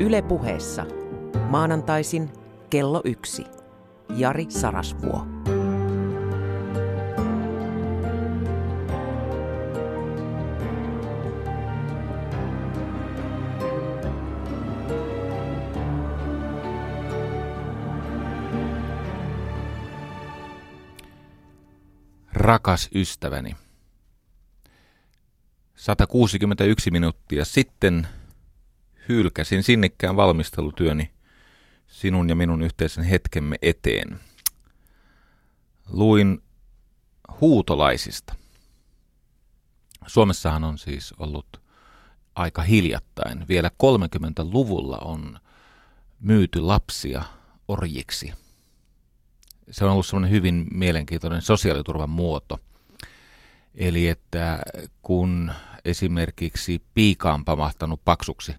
Yle puheessa. Maanantaisin kello yksi. Jari Sarasvuo. Rakas ystäväni. 161 minuuttia sitten hylkäsin sinnikkään valmistelutyöni sinun ja minun yhteisen hetkemme eteen. Luin huutolaisista. Suomessahan on siis ollut aika hiljattain. Vielä 30-luvulla on myyty lapsia orjiksi. Se on ollut semmoinen hyvin mielenkiintoinen sosiaaliturvan muoto. Eli että kun esimerkiksi piika on pamahtanut paksuksi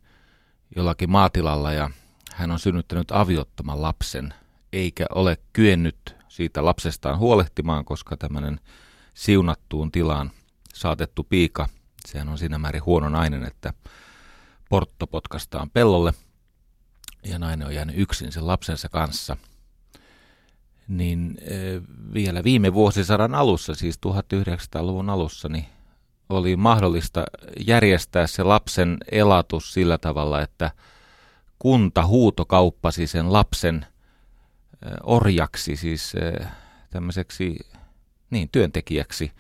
jollakin maatilalla ja hän on synnyttänyt aviottoman lapsen, eikä ole kyennyt siitä lapsestaan huolehtimaan, koska tämmöinen siunattuun tilaan saatettu piika, sehän on siinä määrin huono nainen, että portto potkastaan pellolle ja nainen on jäänyt yksin sen lapsensa kanssa. Niin vielä viime vuosisadan alussa, siis 1900-luvun alussa, niin oli mahdollista järjestää se lapsen elatus sillä tavalla, että kunta huutokauppasi sen lapsen orjaksi, siis tämmöiseksi niin, työntekijäksi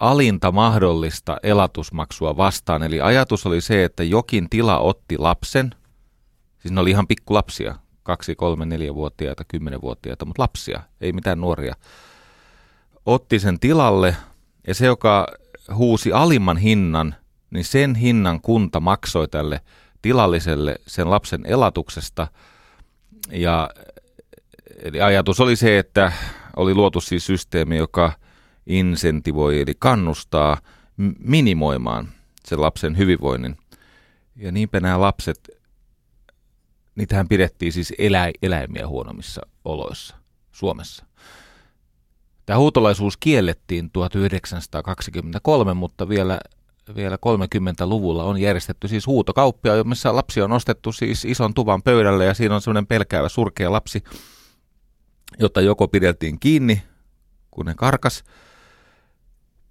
alinta mahdollista elatusmaksua vastaan. Eli ajatus oli se, että jokin tila otti lapsen, siis ne oli ihan pikkulapsia, kaksi, kolme, neljävuotiaita, kymmenenvuotiaita, mutta lapsia, ei mitään nuoria, otti sen tilalle ja se, joka huusi alimman hinnan, niin sen hinnan kunta maksoi tälle tilalliselle sen lapsen elatuksesta. Ja eli ajatus oli se, että oli luotu siis systeemi, joka insentivoi eli kannustaa minimoimaan sen lapsen hyvinvoinnin. Ja niinpä nämä lapset, niitähän pidettiin siis elä, eläimiä huonommissa oloissa Suomessa. Tämä huutolaisuus kiellettiin 1923, mutta vielä, vielä 30-luvulla on järjestetty siis huutokauppia, missä lapsi on nostettu siis ison tuvan pöydälle ja siinä on semmoinen pelkäävä surkea lapsi, jota joko pideltiin kiinni, kun ne karkas,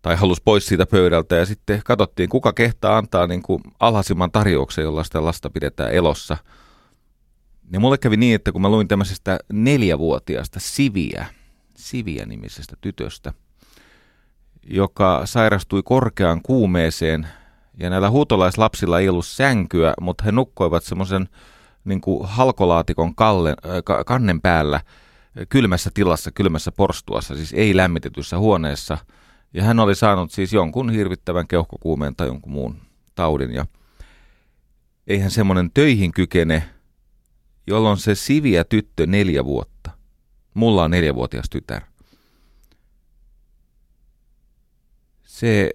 tai halusi pois siitä pöydältä ja sitten katsottiin, kuka kehtaa antaa niin kuin alhaisimman tarjouksen, jolla sitä lasta pidetään elossa. Ja mulle kävi niin, että kun mä luin tämmöisestä neljävuotiaasta Siviä, Siviä-nimisestä tytöstä, joka sairastui korkeaan kuumeeseen ja näillä huutolaislapsilla ei ollut sänkyä, mutta he nukkoivat semmoisen niin halkolaatikon kalle, äh, kannen päällä kylmässä tilassa, kylmässä porstuassa, siis ei lämmitetyssä huoneessa. Ja hän oli saanut siis jonkun hirvittävän keuhkokuumeen tai jonkun muun taudin. Ja eihän semmoinen töihin kykene, jolloin se siviä tyttö neljä vuotta Mulla on neljävuotias tytär. Se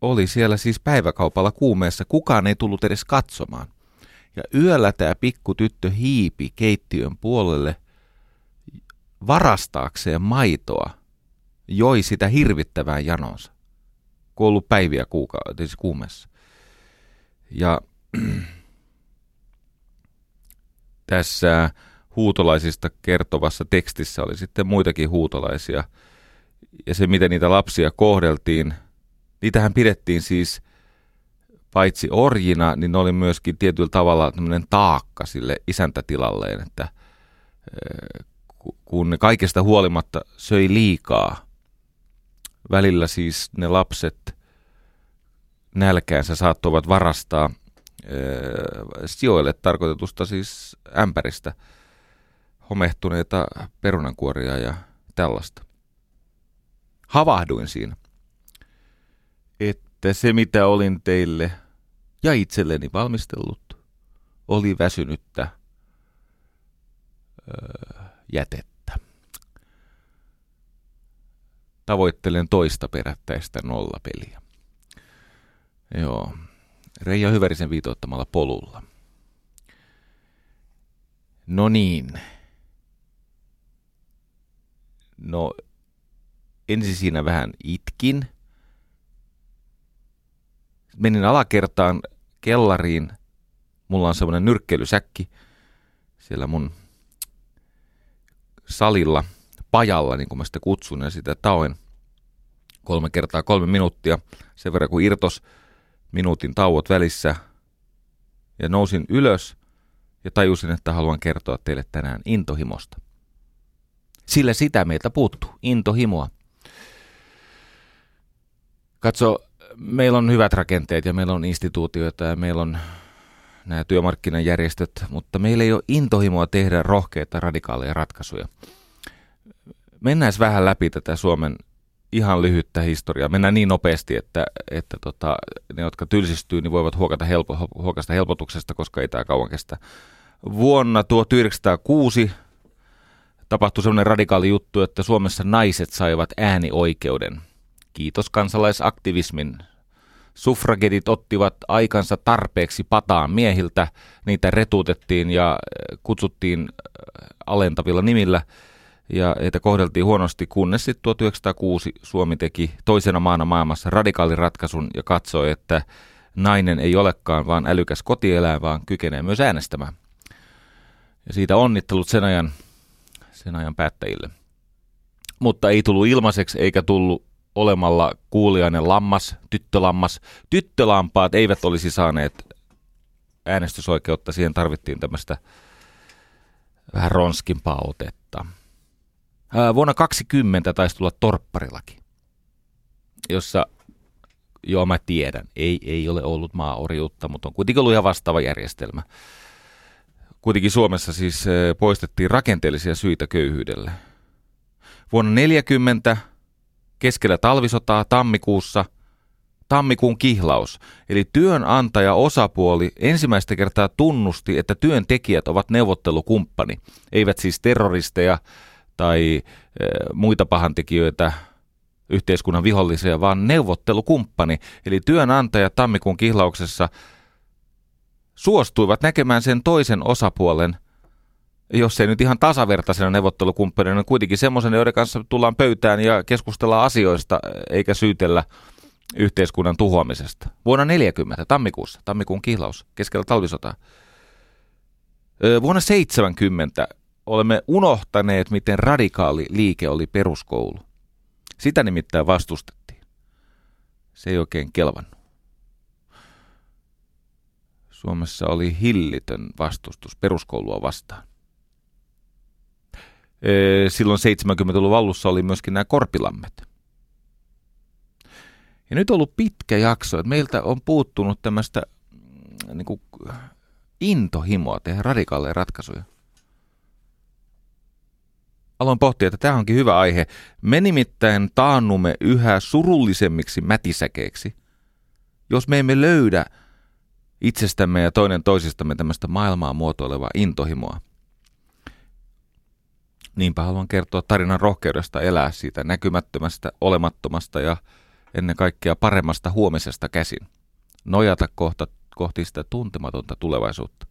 oli siellä siis päiväkaupalla kuumeessa. Kukaan ei tullut edes katsomaan. Ja yöllä tämä pikku tyttö hiipi keittiön puolelle varastaakseen maitoa. Joi sitä hirvittävää janonsa. Kun ollut päiviä kuuka- siis kuumeessa. Ja tässä huutolaisista kertovassa tekstissä oli sitten muitakin huutolaisia. Ja se, miten niitä lapsia kohdeltiin, niitähän pidettiin siis paitsi orjina, niin ne oli myöskin tietyllä tavalla tämmöinen taakka sille isäntätilalleen, että eh, kun ne kaikesta huolimatta söi liikaa, välillä siis ne lapset nälkäänsä saattoivat varastaa eh, sijoille tarkoitetusta siis ämpäristä – homehtuneita perunankuoria ja tällaista. Havahduin siinä, että se mitä olin teille ja itselleni valmistellut oli väsynyttä öö, jätettä. Tavoittelen toista perättäistä nollapeliä. Joo. Reija Hyvärisen viitoittamalla polulla. No niin. No, ensin siinä vähän itkin. Menin alakertaan kellariin Mulla on semmoinen nyrkkeilysäkki siellä mun salilla, pajalla, niin kuin mä sitä kutsun, ja sitä taoin kolme kertaa kolme minuuttia, sen verran kun irtos minuutin tauot välissä, ja nousin ylös ja tajusin, että haluan kertoa teille tänään intohimosta. Sillä sitä meiltä puuttuu, intohimoa. Katso, meillä on hyvät rakenteet ja meillä on instituutioita ja meillä on nämä työmarkkinajärjestöt, mutta meillä ei ole intohimoa tehdä rohkeita radikaaleja ratkaisuja. Mennään vähän läpi tätä Suomen ihan lyhyttä historiaa. Mennään niin nopeasti, että, että tota, ne, jotka tylsistyy, niin voivat huokata helpo, huokasta helpotuksesta, koska ei tämä kauan kestä. Vuonna 1906 tapahtui sellainen radikaali juttu, että Suomessa naiset saivat äänioikeuden. Kiitos kansalaisaktivismin. Suffragedit ottivat aikansa tarpeeksi pataan miehiltä, niitä retuutettiin ja äh, kutsuttiin äh, alentavilla nimillä ja heitä kohdeltiin huonosti, kunnes sitten 1906 Suomi teki toisena maana maailmassa radikaalin ratkaisun ja katsoi, että nainen ei olekaan vaan älykäs kotieläin, vaan kykenee myös äänestämään. Ja siitä onnittelut sen ajan, sen ajan päättäjille. Mutta ei tullut ilmaiseksi eikä tullut olemalla kuulijainen lammas, tyttölammas. Tyttölampaat eivät olisi saaneet äänestysoikeutta, siihen tarvittiin tämmöistä vähän ronskimpaa otetta. Vuonna 2020 taisi tulla torpparilaki, jossa, joo mä tiedän, ei, ei ole ollut maaorjuutta, mutta on kuitenkin ollut ihan vastaava järjestelmä. Kuitenkin Suomessa siis poistettiin rakenteellisia syitä köyhyydelle. Vuonna 40 keskellä talvisotaa tammikuussa tammikuun kihlaus, eli työnantaja osapuoli ensimmäistä kertaa tunnusti, että työntekijät ovat neuvottelukumppani, eivät siis terroristeja tai e, muita pahantekijöitä, yhteiskunnan vihollisia, vaan neuvottelukumppani. Eli työnantaja tammikuun kihlauksessa suostuivat näkemään sen toisen osapuolen – jos ei nyt ihan tasavertaisena neuvottelukumppanina, niin kuitenkin semmoisen, joiden kanssa tullaan pöytään ja keskustellaan asioista, eikä syytellä yhteiskunnan tuhoamisesta. Vuonna 40, tammikuussa, tammikuun kihlaus, keskellä talvisotaa. Vuonna 70 olemme unohtaneet, miten radikaali liike oli peruskoulu. Sitä nimittäin vastustettiin. Se ei oikein kelvannut. Suomessa oli hillitön vastustus peruskoulua vastaan silloin 70-luvun alussa oli myöskin nämä korpilammet. Ja nyt on ollut pitkä jakso, että meiltä on puuttunut tämmöistä mm, niin kuin, intohimoa tehdä radikaaleja ratkaisuja. Aloin pohtia, että tämä onkin hyvä aihe. Me nimittäin taannumme yhä surullisemmiksi mätisäkeiksi, jos me emme löydä itsestämme ja toinen toisistamme tämmöistä maailmaa muotoilevaa intohimoa. Niinpä haluan kertoa tarinan rohkeudesta elää siitä näkymättömästä, olemattomasta ja ennen kaikkea paremmasta huomisesta käsin. Nojata kohta, kohti sitä tuntematonta tulevaisuutta.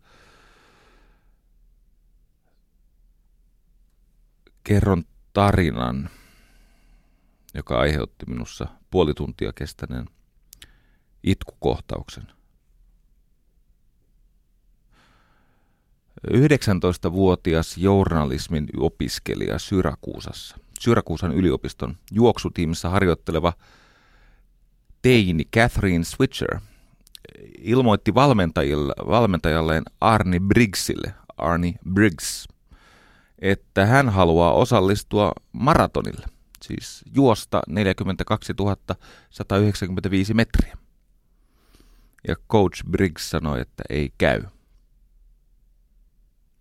Kerron tarinan, joka aiheutti minussa puoli tuntia kestäneen itkukohtauksen. 19-vuotias journalismin opiskelija Syrakuusassa. Syrakuusan yliopiston juoksutiimissä harjoitteleva teini Catherine Switcher ilmoitti valmentajalleen Arni Briggsille, Arni Briggs, että hän haluaa osallistua maratonille, siis juosta 42 195 metriä. Ja coach Briggs sanoi, että ei käy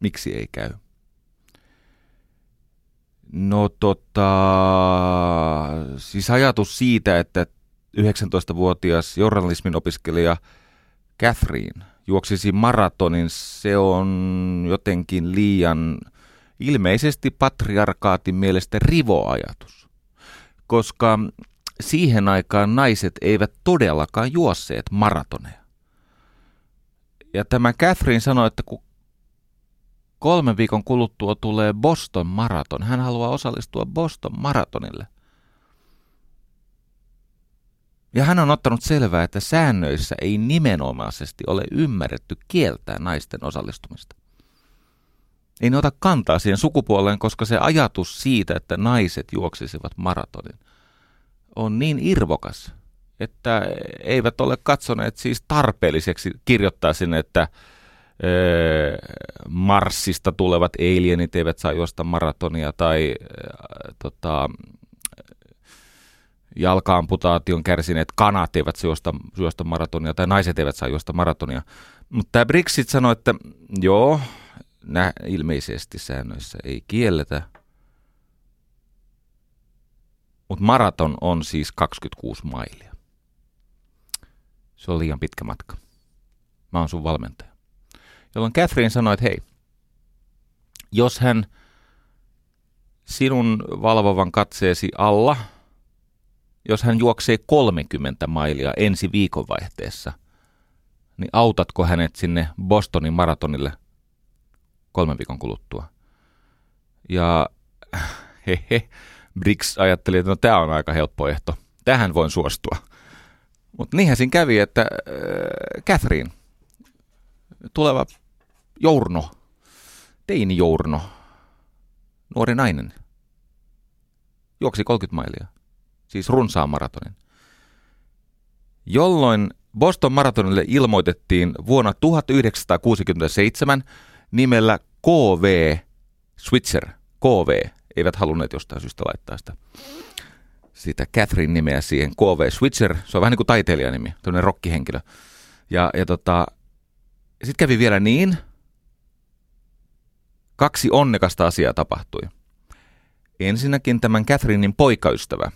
miksi ei käy? No tota, siis ajatus siitä, että 19-vuotias journalismin opiskelija Catherine juoksisi maratonin, se on jotenkin liian ilmeisesti patriarkaatin mielestä rivoajatus. Koska siihen aikaan naiset eivät todellakaan juosseet maratoneja. Ja tämä Catherine sanoi, että kun Kolmen viikon kuluttua tulee Boston Maraton. Hän haluaa osallistua Boston Maratonille. Ja hän on ottanut selvää, että säännöissä ei nimenomaisesti ole ymmärretty kieltää naisten osallistumista. Ei ne ota kantaa siihen sukupuoleen, koska se ajatus siitä, että naiset juoksisivat maratonin, on niin irvokas, että eivät ole katsoneet siis tarpeelliseksi kirjoittaa sinne, että Marsista tulevat alienit eivät saa juosta maratonia tai tota, jalkaamputaation kärsineet kanat eivät saa juosta, juosta maratonia tai naiset eivät saa juosta maratonia. Mutta tämä Brexit sanoi, että joo, nä, ilmeisesti säännöissä ei kielletä, mutta maraton on siis 26 mailia. Se on liian pitkä matka. Mä oon sun valmentaja. Jolloin Catherine sanoi, että hei, jos hän sinun valvovan katseesi alla, jos hän juoksee 30 mailia ensi viikonvaihteessa, niin autatko hänet sinne Bostonin maratonille kolmen viikon kuluttua? Ja hehe, Briggs ajatteli, että no tämä on aika helppo ehto. Tähän voin suostua. Mutta niinhän siinä kävi, että äh, Catherine, tuleva Journo, teini Journo, nuori nainen, juoksi 30 mailia, siis runsaan maratonin. Jolloin Boston maratonille ilmoitettiin vuonna 1967 nimellä KV Switzer, KV, eivät halunneet jostain syystä laittaa sitä sitä Catherine nimeä siihen, KV Switzer, se on vähän niin kuin taiteilijanimi, tämmöinen rokkihenkilö. Ja, ja tota, sitten kävi vielä niin, kaksi onnekasta asiaa tapahtui. Ensinnäkin tämän Catherinein poikaystävä,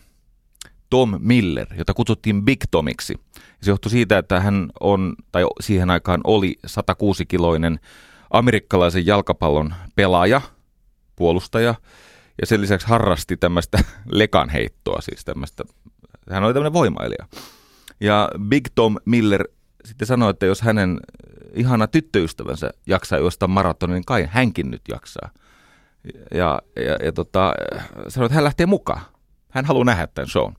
Tom Miller, jota kutsuttiin Big Tomiksi. Se johtui siitä, että hän on, tai siihen aikaan oli 106-kiloinen amerikkalaisen jalkapallon pelaaja, puolustaja, ja sen lisäksi harrasti tämmöistä lekanheittoa, siis tämmöistä, hän oli tämmöinen voimailija. Ja Big Tom Miller sitten sanoi, että jos hänen ihana tyttöystävänsä jaksaa juosta maratonin, niin kai hänkin nyt jaksaa. Ja, ja, ja tota, sanoi, että hän lähtee mukaan. Hän haluaa nähdä tämän show.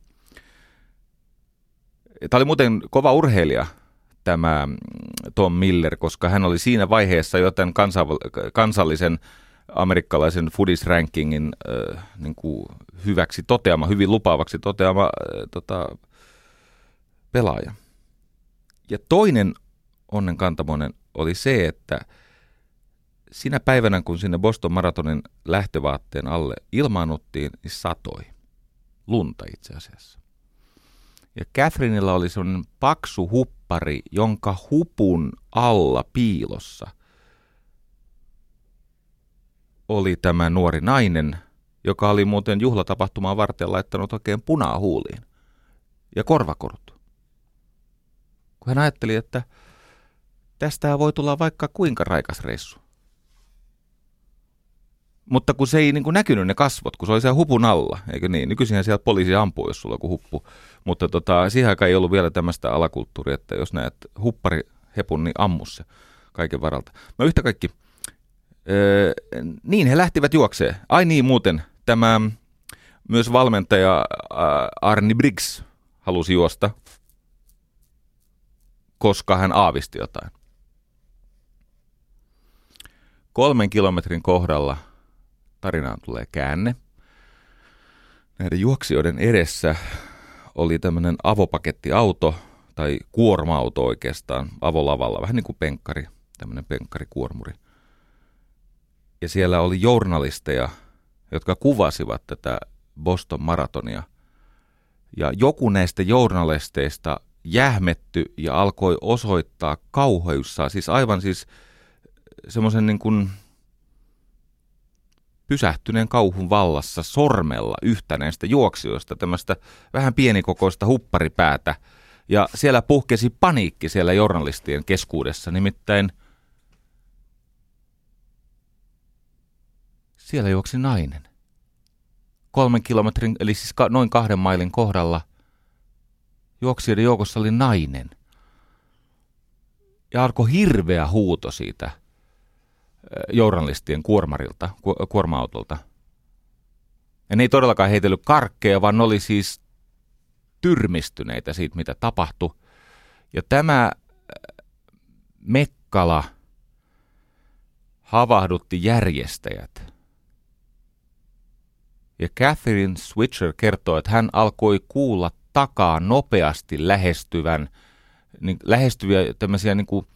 Tämä oli muuten kova urheilija, tämä Tom Miller, koska hän oli siinä vaiheessa jo tämän kansallisen amerikkalaisen foodies rankingin äh, niin kuin hyväksi toteama, hyvin lupaavaksi toteama äh, tota, pelaaja. Ja toinen onnenkantamoinen oli se, että sinä päivänä, kun sinne Boston Maratonin lähtövaatteen alle ilmaannuttiin, niin satoi. Lunta itse asiassa. Ja Catherineilla oli sellainen paksu huppari, jonka hupun alla piilossa – oli tämä nuori nainen, joka oli muuten juhlatapahtumaa varten laittanut oikein punaa huuliin ja korvakorut. Kun hän ajatteli, että tästä voi tulla vaikka kuinka raikas reissu. Mutta kun se ei niin kuin näkynyt ne kasvot, kun se oli siellä hupun alla, eikö niin? Nykyisin sieltä poliisi ampuu, jos sulla on huppu. Mutta tota, siihen aikaan ei ollut vielä tämmöistä alakulttuuria, että jos näet huppari hepun, niin ammu se kaiken varalta. No yhtä kaikki, Öö, niin, he lähtivät juokseen. Ai niin, muuten tämä myös valmentaja Arni Briggs halusi juosta, koska hän aavisti jotain. Kolmen kilometrin kohdalla tarinaan tulee käänne. Näiden juoksijoiden edessä oli tämmöinen avopakettiauto tai kuorma-auto oikeastaan avolavalla, vähän niin kuin penkkari, tämmöinen penkkari-kuormuri – ja siellä oli journalisteja, jotka kuvasivat tätä Boston Maratonia. Ja joku näistä journalisteista jähmetty ja alkoi osoittaa kauheussaan, siis aivan siis semmoisen niin kuin pysähtyneen kauhun vallassa sormella yhtä näistä juoksijoista, tämmöistä vähän pienikokoista hupparipäätä. Ja siellä puhkesi paniikki siellä journalistien keskuudessa, nimittäin Siellä juoksi nainen. Kolmen kilometrin, eli siis noin kahden mailin kohdalla juoksijoiden joukossa oli nainen. Ja alkoi hirveä huuto siitä journalistien kuormarilta, ku- kuorma-autolta. Ja ne ei todellakaan heitellyt karkkeja, vaan ne oli siis tyrmistyneitä siitä, mitä tapahtui. Ja tämä äh, Mekkala havahdutti järjestäjät. Ja Catherine Switcher kertoo, että hän alkoi kuulla takaa nopeasti lähestyvän, niin lähestyviä tämmöisiä niin kuin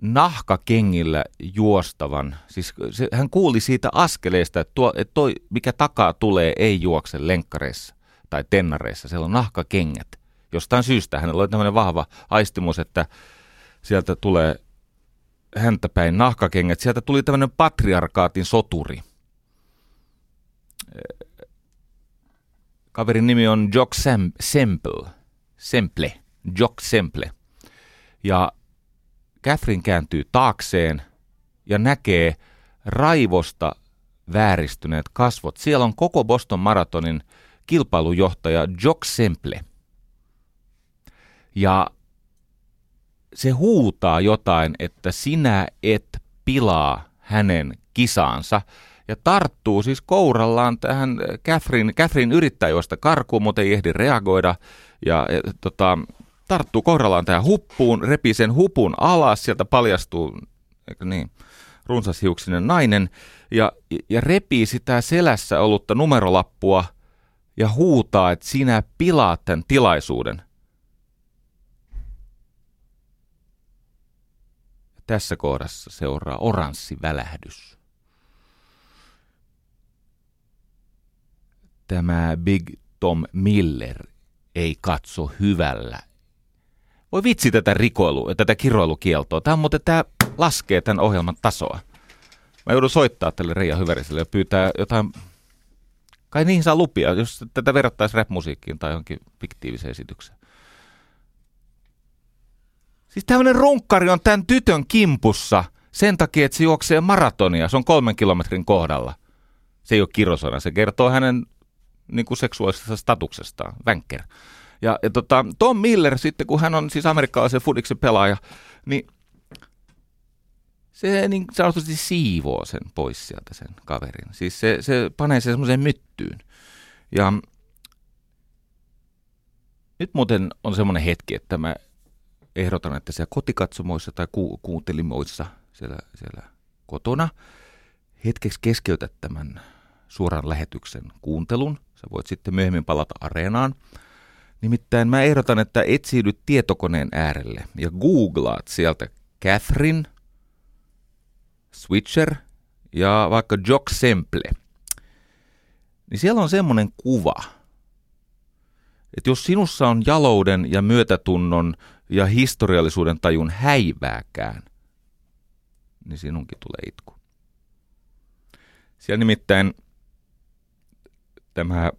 nahkakengillä juostavan. Siis se, hän kuuli siitä askeleesta, että, tuo, että toi, mikä takaa tulee, ei juokse lenkkareissa tai tennareissa. Siellä on nahkakengät. Jostain syystä hänellä oli tämmöinen vahva aistimus, että sieltä tulee häntä päin nahkakengät. Sieltä tuli tämmöinen patriarkaatin soturi. Kaverin nimi on Jock Sem- Semple. Semple. Jock Semple. Ja Catherine kääntyy taakseen ja näkee raivosta vääristyneet kasvot. Siellä on koko Boston Maratonin kilpailujohtaja Jock Semple. Ja se huutaa jotain, että sinä et pilaa hänen kisaansa ja tarttuu siis kourallaan tähän Catherine. Catherine yrittää juosta karkuun, mutta ei ehdi reagoida ja, ja tota, tarttuu kohdallaan tähän huppuun, repii sen hupun alas, sieltä paljastuu niin, runsashiuksinen nainen ja, ja repii sitä selässä ollutta numerolappua ja huutaa, että sinä pilaat tämän tilaisuuden. Tässä kohdassa seuraa oranssi välähdys. Tämä Big Tom Miller ei katso hyvällä voi vitsi tätä rikoilu, tätä kiroilukieltoa. Tämä, mutta tämä laskee tämän ohjelman tasoa. Mä joudun soittaa tälle Reija Hyväriselle ja pyytää jotain, kai niihin saa lupia, jos tätä verrattaisiin rap-musiikkiin tai johonkin fiktiiviseen esitykseen. Siis tämmöinen runkkari on tämän tytön kimpussa sen takia, että se juoksee maratonia. Se on kolmen kilometrin kohdalla. Se ei ole kirosana, se kertoo hänen niin kuin seksuaalisesta statuksestaan, vänker. Ja, ja tota, Tom Miller sitten, kun hän on siis amerikkalaisen fudiksen pelaaja, niin se niin sanotusti siivoo sen pois sieltä sen kaverin. Siis se, se panee sen semmoiseen myttyyn. Ja nyt muuten on semmoinen hetki, että mä ehdotan, että siellä kotikatsomoissa tai ku- kuuntelimoissa siellä, siellä kotona hetkeksi keskeytät tämän suoran lähetyksen kuuntelun. Sä voit sitten myöhemmin palata areenaan. Nimittäin mä ehdotan, että etsiidyt tietokoneen äärelle ja googlaat sieltä Catherine, Switcher ja vaikka Jock Semple. Niin siellä on semmoinen kuva, että jos sinussa on jalouden ja myötätunnon ja historiallisuuden tajun häivääkään, niin sinunkin tulee itku. Siellä nimittäin tämä,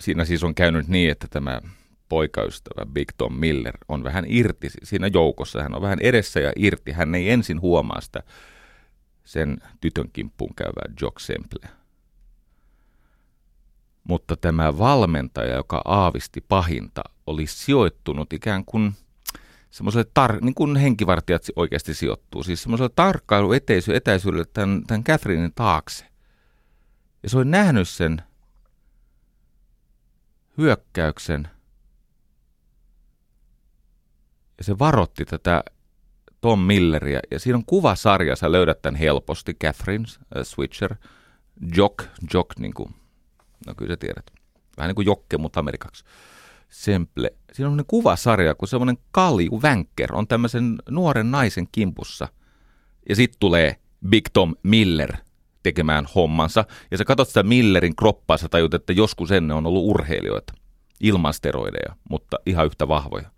siinä siis on käynyt niin, että tämä poikaystävä Big Tom Miller on vähän irti siinä joukossa. Hän on vähän edessä ja irti. Hän ei ensin huomaa sitä sen tytön kimppuun käyvää Jock Semple. Mutta tämä valmentaja, joka aavisti pahinta, oli sijoittunut ikään kuin semmoiselle tar- niin kuin henkivartijat oikeasti sijoittuu, siis semmoiselle tarkkailu etäisy- etäisyydelle tämän, tämän Catherinein taakse. Ja se oli nähnyt sen hyökkäyksen ja se varotti tätä Tom Milleria. Ja siinä on kuvasarja, sä löydät tämän helposti, Catherine äh, Switcher, Jock, Jock niin kuin, no kyllä sä tiedät, vähän niin kuin Jokke, mutta amerikaksi. Semple. Siinä on kuvasarja, kun semmoinen kalju vänker on tämmöisen nuoren naisen kimpussa. Ja sitten tulee Big Tom Miller tekemään hommansa. Ja sä katsot sitä Millerin kroppaa, sä tajut, että joskus ennen on ollut urheilijoita ilman steroideja, mutta ihan yhtä vahvoja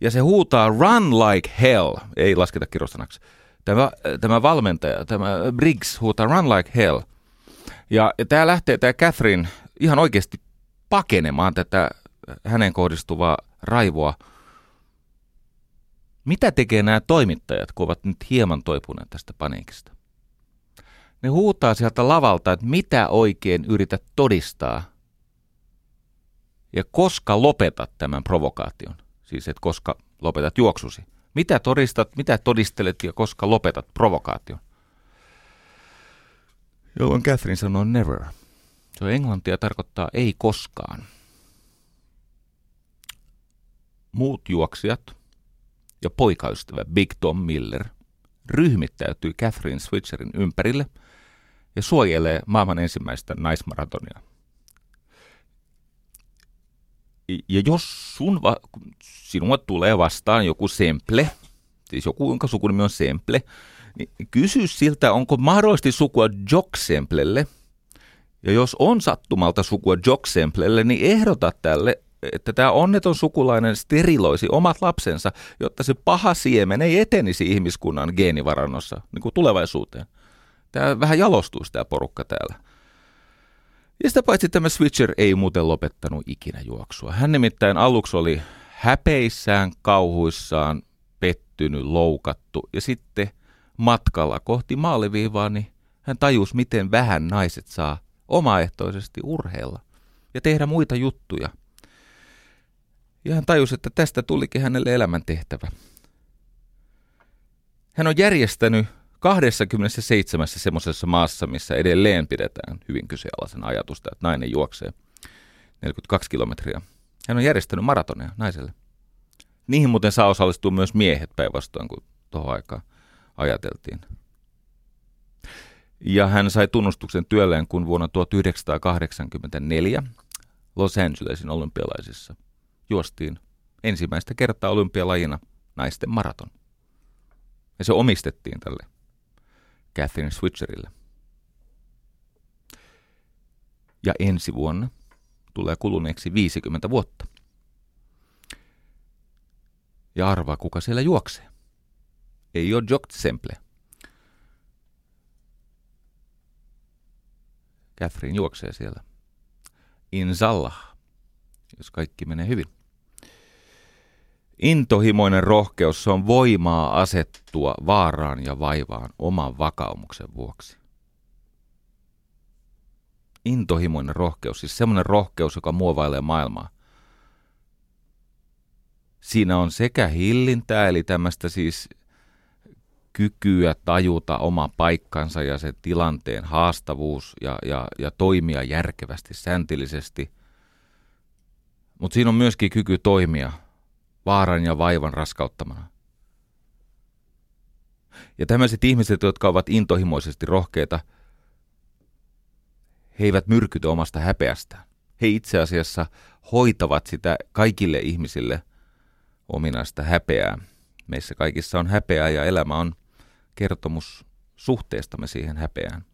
ja se huutaa run like hell, ei lasketa kirostanaksi. Tämä, tämä valmentaja, tämä Briggs huutaa run like hell. Ja, ja tämä lähtee, tämä Catherine, ihan oikeasti pakenemaan tätä hänen kohdistuvaa raivoa. Mitä tekee nämä toimittajat, kun ovat nyt hieman toipuneet tästä paniikista? Ne huutaa sieltä lavalta, että mitä oikein yrität todistaa ja koska lopetat tämän provokaation. Siis, että koska lopetat juoksusi. Mitä todistat, mitä todistelet ja koska lopetat provokaation? Jolloin Catherine sanoo never. Se on englantia tarkoittaa ei koskaan. muut juoksijat ja poikaystävä Big Tom Miller ryhmittäytyy Catherine Switcherin ympärille ja suojelee maailman ensimmäistä naismaratonia. Ja jos sun va- sinua tulee vastaan joku Semple, siis joku, jonka sukunimi on Semple, niin kysy siltä, onko mahdollisesti sukua Jock-Semplelle. Ja jos on sattumalta sukua Jock-Semplelle, niin ehdota tälle, että tämä onneton sukulainen steriloisi omat lapsensa, jotta se paha siemen ei etenisi ihmiskunnan geenivarannossa niin kuin tulevaisuuteen. Tämä vähän jalostuisi tämä porukka täällä. Ja sitä paitsi tämä Switcher ei muuten lopettanut ikinä juoksua. Hän nimittäin aluksi oli häpeissään, kauhuissaan, pettynyt, loukattu ja sitten matkalla kohti maaliviivaa, niin hän tajusi, miten vähän naiset saa omaehtoisesti urheilla ja tehdä muita juttuja. Ja hän tajusi, että tästä tulikin hänelle elämäntehtävä. Hän on järjestänyt 27 semmoisessa maassa, missä edelleen pidetään hyvin kyseenalaisen ajatusta, että nainen juoksee 42 kilometriä. Hän on järjestänyt maratoneja naiselle. Niihin muuten saa osallistua myös miehet päinvastoin kuin tuohon aikaan ajateltiin. Ja hän sai tunnustuksen työlleen, kun vuonna 1984 Los Angelesin olympialaisissa juostiin ensimmäistä kertaa olympialajina naisten maraton. Ja se omistettiin tälle Catherine Switcherille. Ja ensi vuonna tulee kuluneeksi 50 vuotta. Ja arvaa, kuka siellä juoksee. Ei ole Jock Semple. Catherine juoksee siellä. Insallah, jos kaikki menee hyvin. Intohimoinen rohkeus on voimaa asettua vaaraan ja vaivaan oman vakaumuksen vuoksi. Intohimoinen rohkeus, siis semmoinen rohkeus, joka muovailee maailmaa. Siinä on sekä hillintää, eli tämmöistä siis kykyä tajuta oma paikkansa ja se tilanteen haastavuus ja, ja, ja toimia järkevästi, säntillisesti. Mutta siinä on myöskin kyky toimia vaaran ja vaivan raskauttamana. Ja tämmöiset ihmiset, jotka ovat intohimoisesti rohkeita, he eivät myrkytä omasta häpeästään. He itse asiassa hoitavat sitä kaikille ihmisille ominaista häpeää. Meissä kaikissa on häpeää ja elämä on kertomus suhteestamme siihen häpeään.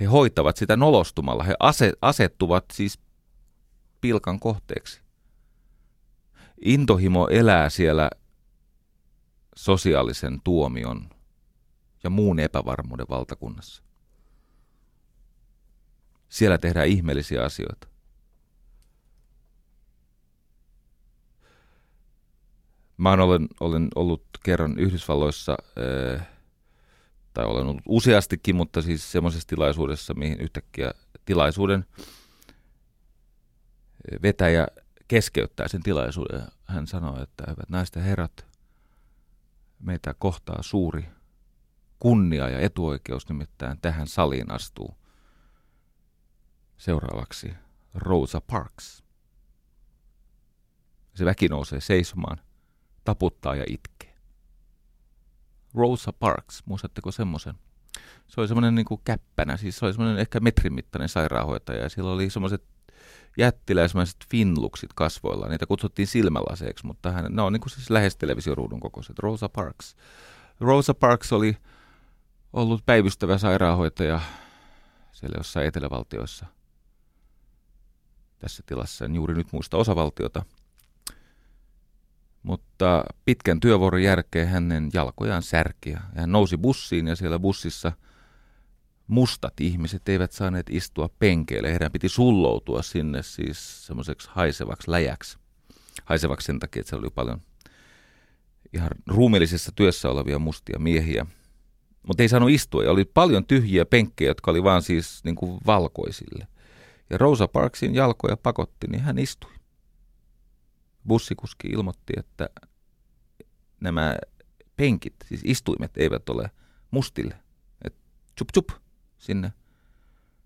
He hoitavat sitä nolostumalla. He asettuvat siis pilkan kohteeksi. Intohimo elää siellä sosiaalisen tuomion ja muun epävarmuuden valtakunnassa. Siellä tehdään ihmeellisiä asioita. Mä olen, olen ollut kerran Yhdysvalloissa, äh, tai olen ollut useastikin, mutta siis semmoisessa tilaisuudessa, mihin yhtäkkiä tilaisuuden vetäjä keskeyttää sen tilaisuuden. Hän sanoi, että hyvät naiset ja herrat, meitä kohtaa suuri kunnia ja etuoikeus, nimittäin tähän saliin astuu seuraavaksi Rosa Parks. Se väki nousee seisomaan, taputtaa ja itkee. Rosa Parks, muistatteko semmoisen? Se oli semmoinen niin käppänä, siis se oli semmoinen ehkä metrin mittainen sairaanhoitaja ja sillä oli semmoiset jättiläismäiset finluksit kasvoilla. Niitä kutsuttiin silmälaseeksi, mutta hän, ne on niin kuin siis lähes televisioruudun kokoiset. Rosa Parks. Rosa Parks oli ollut päivystävä sairaanhoitaja siellä jossain etelävaltioissa. Tässä tilassa en juuri nyt muista osavaltiota. Mutta pitkän työvuoron jälkeen hänen jalkojaan särki ja hän nousi bussiin ja siellä bussissa – mustat ihmiset eivät saaneet istua penkeille. Heidän piti sulloutua sinne siis semmoiseksi haisevaksi läjäksi. Haisevaksi sen takia, että se oli paljon ihan ruumiillisessa työssä olevia mustia miehiä. Mutta ei saanut istua ja oli paljon tyhjiä penkkejä, jotka oli vaan siis niin kuin valkoisille. Ja Rosa Parksin jalkoja pakotti, niin hän istui. Bussikuski ilmoitti, että nämä penkit, siis istuimet eivät ole mustille. Et chup chup, sinne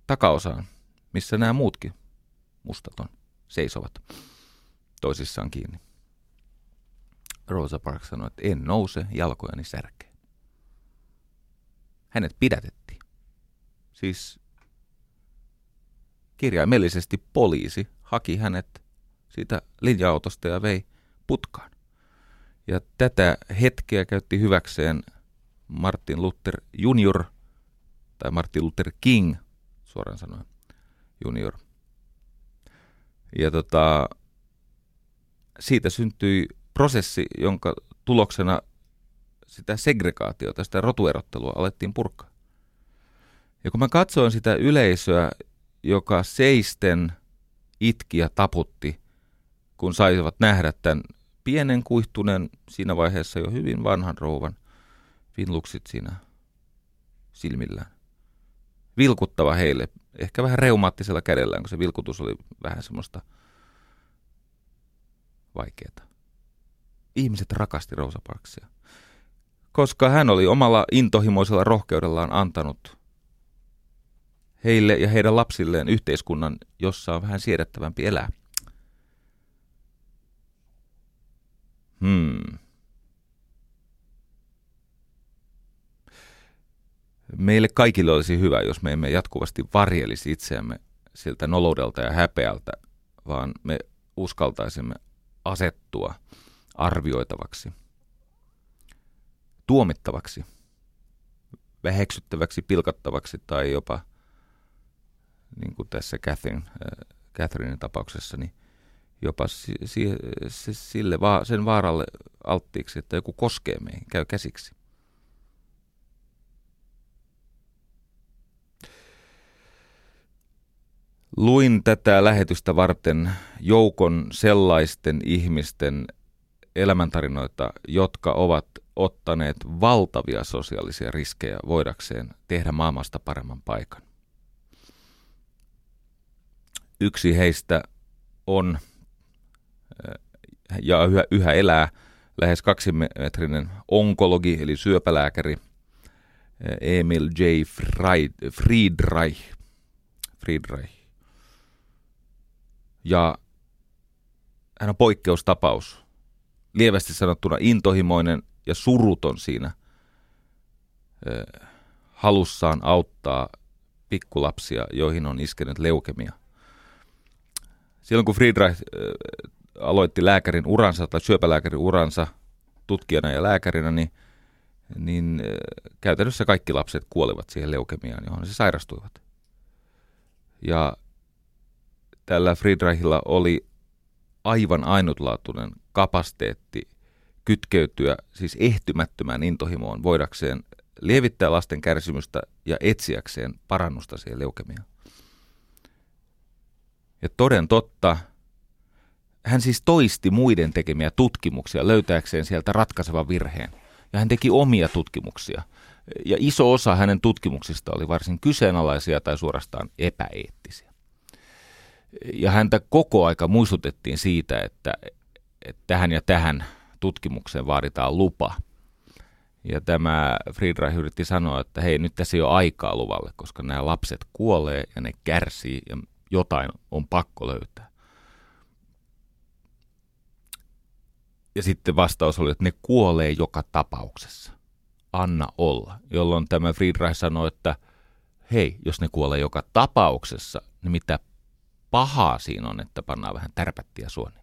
takaosaan, missä nämä muutkin mustat on, seisovat toisissaan kiinni. Rosa Parks sanoi, että en nouse jalkojani särkeen. Hänet pidätettiin. Siis kirjaimellisesti poliisi haki hänet siitä linja-autosta ja vei putkaan. Ja tätä hetkeä käytti hyväkseen Martin Luther Junior, tai Martin Luther King, suoraan sanoen, junior. Ja tota, siitä syntyi prosessi, jonka tuloksena sitä segregaatiota, sitä rotuerottelua alettiin purkaa. Ja kun mä katsoin sitä yleisöä, joka seisten itki ja taputti, kun saivat nähdä tämän pienen kuihtuneen, siinä vaiheessa jo hyvin vanhan rouvan, vinluksit siinä silmillään. Vilkuttava heille, ehkä vähän reumaattisella kädellään, kun se vilkutus oli vähän semmoista vaikeaa. Ihmiset rakasti Rosa Parksia, koska hän oli omalla intohimoisella rohkeudellaan antanut heille ja heidän lapsilleen yhteiskunnan, jossa on vähän siedettävämpi elää. Hmm. Meille kaikille olisi hyvä, jos me emme jatkuvasti varjelisi itseämme siltä noloudelta ja häpeältä, vaan me uskaltaisimme asettua arvioitavaksi, tuomittavaksi, väheksyttäväksi, pilkattavaksi tai jopa, niin kuin tässä Catherine, äh, Catherinein tapauksessa, niin jopa si, si, si, sille va, sen vaaralle alttiiksi, että joku koskee meihin, käy käsiksi. Luin tätä lähetystä varten joukon sellaisten ihmisten elämäntarinoita, jotka ovat ottaneet valtavia sosiaalisia riskejä voidakseen tehdä maailmasta paremman paikan. Yksi heistä on ja yhä, yhä elää lähes kaksimetrinen onkologi eli syöpälääkäri Emil J. Friedreich. Friedreich. Ja hän on poikkeustapaus. Lievästi sanottuna intohimoinen ja suruton siinä halussaan auttaa pikkulapsia, joihin on iskenyt leukemia. Silloin kun Friedreich aloitti lääkärin uransa tai syöpälääkärin uransa tutkijana ja lääkärinä, niin, niin käytännössä kaikki lapset kuolivat siihen leukemiaan, johon se sairastuivat. Ja tällä Friedreichilla oli aivan ainutlaatuinen kapasiteetti kytkeytyä siis ehtymättömään intohimoon voidakseen lievittää lasten kärsimystä ja etsiäkseen parannusta siihen leukemiaan. Ja toden totta, hän siis toisti muiden tekemiä tutkimuksia löytääkseen sieltä ratkaisevan virheen. Ja hän teki omia tutkimuksia. Ja iso osa hänen tutkimuksista oli varsin kyseenalaisia tai suorastaan epäeettisiä. Ja häntä koko aika muistutettiin siitä, että, että tähän ja tähän tutkimukseen vaaditaan lupa. Ja tämä Friedreich yritti sanoa, että hei, nyt tässä ei ole aikaa luvalle, koska nämä lapset kuolee ja ne kärsii ja jotain on pakko löytää. Ja sitten vastaus oli, että ne kuolee joka tapauksessa. Anna olla. Jolloin tämä Friedreich sanoi, että hei, jos ne kuolee joka tapauksessa, niin mitä pahaa siinä on, että pannaan vähän tärpättiä suoni.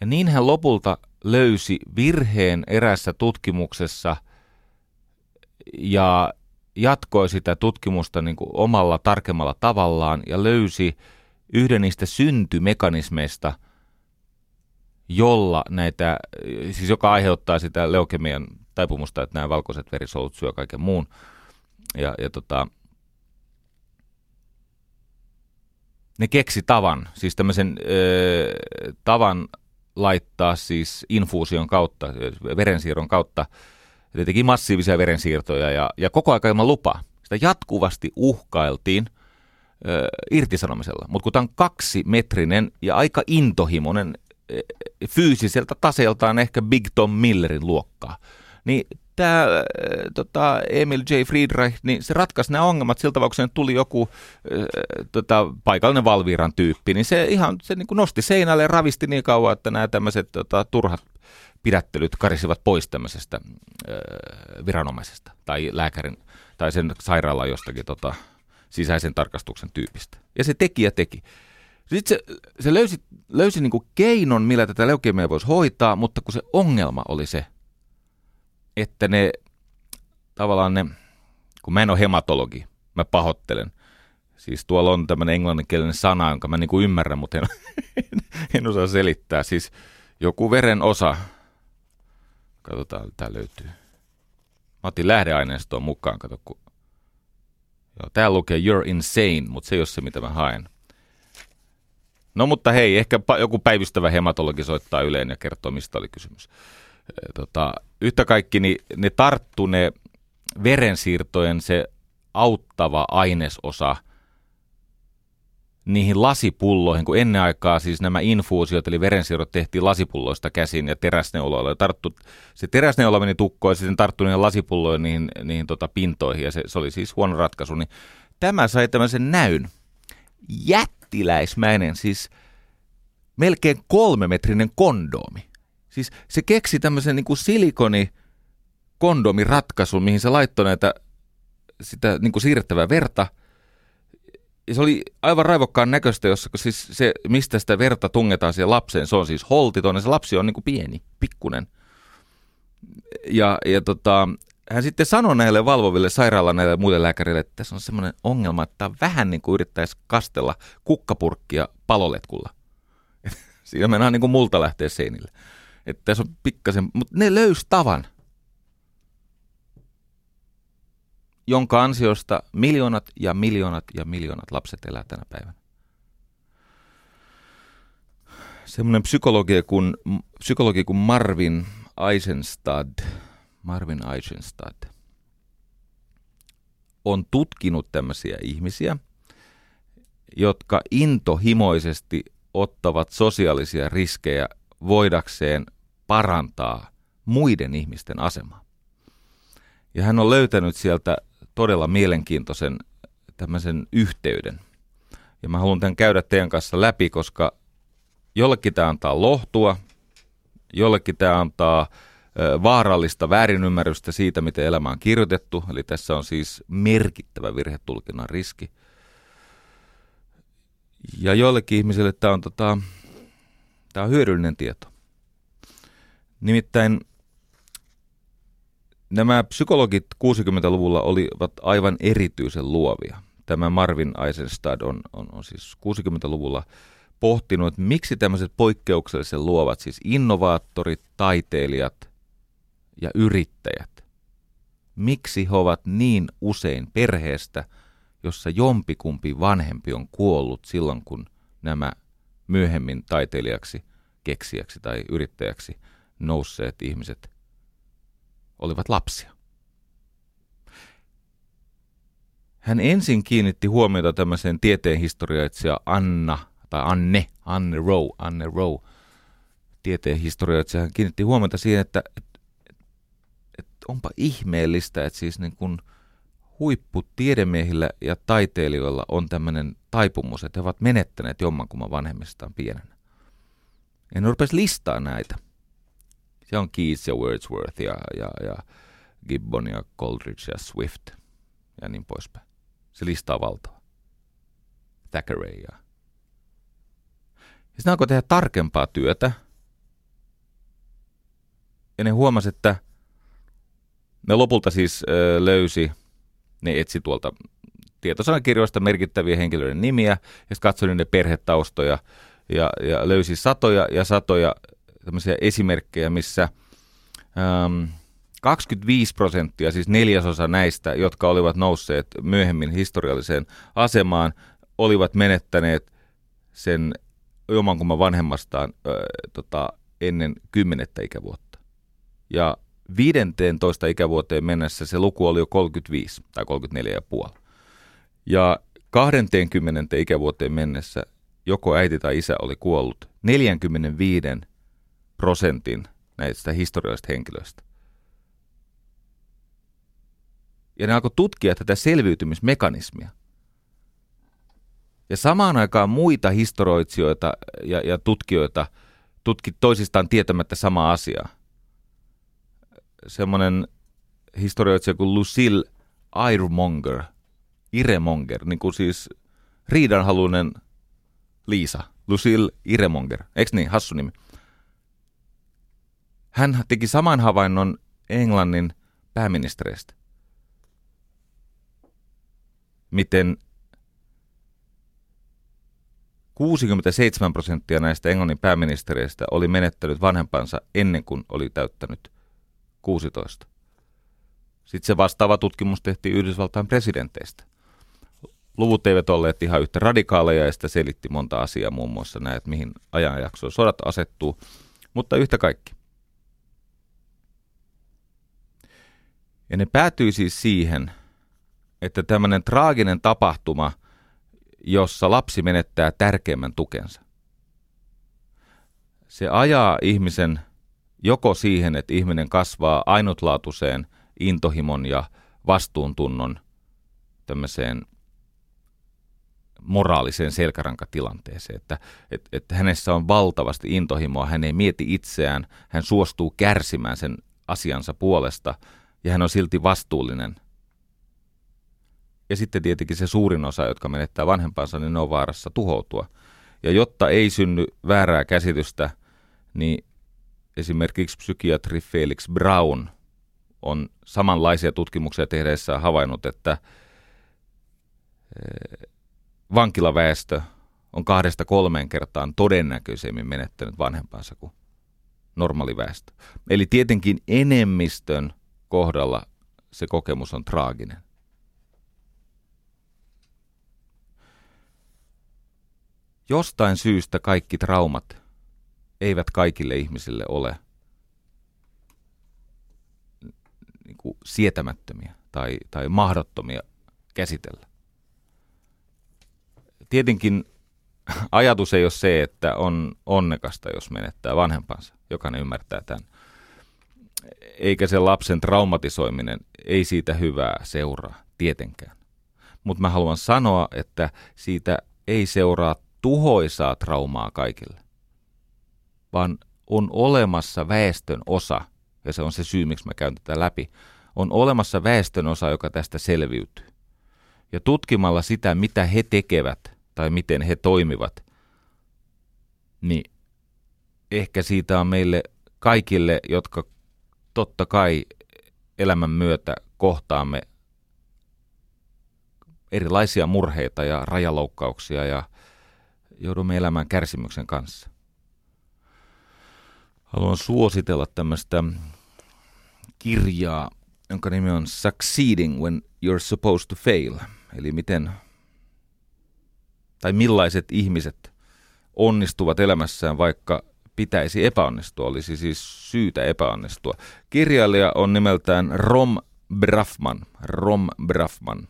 Ja niin hän lopulta löysi virheen erässä tutkimuksessa ja jatkoi sitä tutkimusta niin kuin omalla tarkemmalla tavallaan ja löysi yhden niistä syntymekanismeista, jolla näitä, siis joka aiheuttaa sitä leukemian taipumusta, että nämä valkoiset verisolut syö kaiken muun. Ja, ja tota, ne keksi tavan, siis tämmöisen ö, tavan laittaa siis infuusion kautta, verensiirron kautta, ne teki massiivisia verensiirtoja ja, ja koko ajan ilman lupaa. Sitä jatkuvasti uhkailtiin ö, irtisanomisella, mutta kun tämä on kaksimetrinen ja aika intohimoinen fyysiseltä taseeltaan ehkä Big Tom Millerin luokkaa, niin tämä äh, tota, Emil J. Friedreich, niin se ratkaisi nämä ongelmat sillä tavalla, kun tuli joku äh, tota, paikallinen Valviran tyyppi, niin se ihan se niin kuin nosti seinälle ja ravisti niin kauan, että nämä tämmöiset tota, turhat pidättelyt karisivat pois tämmöisestä äh, viranomaisesta tai lääkärin tai sen sairaalan jostakin tota, sisäisen tarkastuksen tyypistä. Ja se teki ja teki. Sitten se, se löysi, löysi niin kuin keinon, millä tätä leukemiaa voisi hoitaa, mutta kun se ongelma oli se, että ne tavallaan ne, kun mä en ole hematologi, mä pahoittelen. Siis tuolla on tämmöinen englanninkielinen sana, jonka mä niinku ymmärrän, mutta en, en osaa selittää. Siis joku veren osa, katsotaan, tää löytyy. Mä otin lähdeaineistoon mukaan, kato kun... Joo, tää lukee You're insane, mutta se ei ole se, mitä mä haen. No mutta hei, ehkä joku päivystävä hematologi soittaa yleen ja kertoo, mistä oli kysymys tota, yhtä kaikki niin ne tarttu ne verensiirtojen se auttava ainesosa niihin lasipulloihin, kun ennen aikaa siis nämä infuusiot, eli verensiirrot tehtiin lasipulloista käsin ja teräsneuloilla. Ja tarttu, se teräsneula meni tukkoon ja sitten tarttui niihin lasipulloihin niihin, niihin tota pintoihin ja se, se, oli siis huono ratkaisu. Niin tämä sai tämmöisen näyn. Jättiläismäinen, siis melkein kolmemetrinen kondoomi. Siis se keksi tämmöisen niin kuin silikoni kondomiratkaisun, mihin se laittoi näitä sitä niin kuin siirrettävää verta. Ja se oli aivan raivokkaan näköistä, jossa siis se, mistä sitä verta tungetaan siihen lapseen, se on siis holtiton, ja se lapsi on niin kuin pieni, pikkunen. Ja, ja tota, hän sitten sanoi näille valvoville sairaalan näille muille lääkärille, että tässä on semmoinen ongelma, että vähän niin kuin yrittäisi kastella kukkapurkkia paloletkulla. Siinä mennään niin kuin multa lähtee seinille. Että tässä on pikkasen, mutta ne löys tavan, jonka ansiosta miljoonat ja miljoonat ja miljoonat lapset elää tänä päivänä. Semmoinen psykologi kuin, psykologi kuin Marvin Eisenstad, Marvin Eisenstad on tutkinut tämmöisiä ihmisiä, jotka intohimoisesti ottavat sosiaalisia riskejä voidakseen parantaa muiden ihmisten asemaa. Ja hän on löytänyt sieltä todella mielenkiintoisen tämmöisen yhteyden. Ja mä haluan tämän käydä teidän kanssa läpi, koska jollekin tämä antaa lohtua, jollekin tämä antaa vaarallista väärinymmärrystä siitä, miten elämä on kirjoitettu. Eli tässä on siis merkittävä virhetulkinnan riski. Ja joillekin ihmisille tämä on, tota, tämä on hyödyllinen tieto. Nimittäin nämä psykologit 60-luvulla olivat aivan erityisen luovia. Tämä Marvin Eisenstad on, on, on siis 60-luvulla pohtinut, että miksi tämmöiset poikkeuksellisen luovat, siis innovaattorit, taiteilijat ja yrittäjät, miksi he ovat niin usein perheestä, jossa jompikumpi vanhempi on kuollut silloin, kun nämä myöhemmin taiteilijaksi, keksijäksi tai yrittäjäksi – nousseet ihmiset olivat lapsia. Hän ensin kiinnitti huomiota tämmöiseen tieteenhistorioitsija Anna, tai Anne, Anne Rowe, Anne Rowe, tieteenhistorioitsija. Hän kiinnitti huomiota siihen, että, että, että onpa ihmeellistä, että siis niin kuin huipputiedemiehillä ja taiteilijoilla on tämmöinen taipumus, että he ovat menettäneet jommankumman vanhemmistaan pienenä. Ne rupesi listaa näitä. Se on Keats ja Wordsworth ja, ja, ja Gibbon ja Coleridge ja Swift ja niin poispäin. Se lista on valtava. Thackeray ja... Sitten alkoi tehdä tarkempaa työtä. Ja ne huomasi, että ne lopulta siis löysi, ne etsi tuolta tietosanakirjoista merkittäviä henkilöiden nimiä ja katsoi niiden perhetaustoja ja, ja löysi satoja ja satoja tämmöisiä esimerkkejä, missä ähm, 25 prosenttia, siis neljäsosa näistä, jotka olivat nousseet myöhemmin historialliseen asemaan, olivat menettäneet sen jomankumman vanhemmastaan äh, tota, ennen kymmenettä ikävuotta. Ja 15 ikävuoteen mennessä se luku oli jo 35 tai 34,5. Ja 20 ikävuoteen mennessä joko äiti tai isä oli kuollut 45 prosentin näistä historiallisista henkilöistä. Ja ne alkoi tutkia tätä selviytymismekanismia. Ja samaan aikaan muita historioitsijoita ja, ja tutkijoita tutki toisistaan tietämättä samaa asiaa. Semmoinen historioitsija kuin Lucille Iremonger, Iremonger, niin kuin siis riidanhaluinen Liisa, Lucille Iremonger, eikö niin, hassu nimi. Hän teki saman havainnon Englannin pääministeristä. Miten 67 prosenttia näistä Englannin pääministereistä oli menettänyt vanhempansa ennen kuin oli täyttänyt 16. Sitten se vastaava tutkimus tehtiin Yhdysvaltain presidenteistä. Luvut eivät olleet ihan yhtä radikaaleja ja sitä selitti monta asiaa, muun muassa näet, mihin ajanjaksoon sodat asettuu, mutta yhtä kaikki. Ja ne päätyi siis siihen, että tämmöinen traaginen tapahtuma, jossa lapsi menettää tärkeimmän tukensa, se ajaa ihmisen joko siihen, että ihminen kasvaa ainutlaatuiseen intohimon ja vastuuntunnon tämmöiseen moraaliseen selkärankatilanteeseen, että, että, että hänessä on valtavasti intohimoa, hän ei mieti itseään, hän suostuu kärsimään sen asiansa puolesta ja hän on silti vastuullinen. Ja sitten tietenkin se suurin osa, jotka menettää vanhempansa, niin ne on vaarassa tuhoutua. Ja jotta ei synny väärää käsitystä, niin esimerkiksi psykiatri Felix Brown on samanlaisia tutkimuksia tehdessä havainnut, että eh, vankilaväestö on kahdesta kolmeen kertaan todennäköisemmin menettänyt vanhempansa kuin normaaliväestö. Eli tietenkin enemmistön kohdalla se kokemus on traaginen. Jostain syystä kaikki traumat eivät kaikille ihmisille ole niin kuin sietämättömiä tai, tai mahdottomia käsitellä. Tietenkin ajatus ei ole se, että on onnekasta, jos menettää vanhempansa. Jokainen ymmärtää tämän. Eikä se lapsen traumatisoiminen, ei siitä hyvää seuraa, tietenkään. Mutta mä haluan sanoa, että siitä ei seuraa tuhoisaa traumaa kaikille, vaan on olemassa väestön osa, ja se on se syy, miksi mä käyn tätä läpi, on olemassa väestön osa, joka tästä selviytyy. Ja tutkimalla sitä, mitä he tekevät tai miten he toimivat, niin ehkä siitä on meille kaikille, jotka totta kai elämän myötä kohtaamme erilaisia murheita ja rajaloukkauksia ja joudumme elämään kärsimyksen kanssa. Haluan suositella tämmöistä kirjaa, jonka nimi on Succeeding When You're Supposed to Fail, eli miten tai millaiset ihmiset onnistuvat elämässään, vaikka pitäisi epäonnistua, olisi siis syytä epäonnistua. Kirjailija on nimeltään Rom Brafman. Rom Brafman.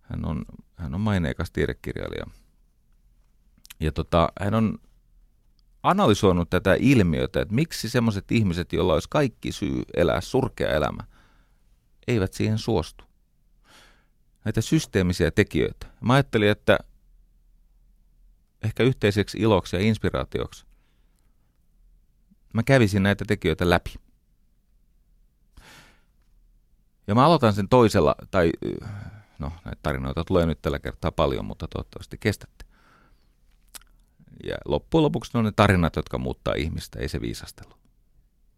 Hän on, hän on maineikas tiedekirjailija. Ja tota, hän on analysoinut tätä ilmiötä, että miksi semmoiset ihmiset, joilla olisi kaikki syy elää surkea elämä, eivät siihen suostu. Näitä systeemisiä tekijöitä. Mä ajattelin, että ehkä yhteiseksi iloksi ja inspiraatioksi mä kävisin näitä tekijöitä läpi. Ja mä aloitan sen toisella, tai no näitä tarinoita tulee nyt tällä kertaa paljon, mutta toivottavasti kestätte. Ja loppujen lopuksi ne on ne tarinat, jotka muuttaa ihmistä, ei se viisastelu.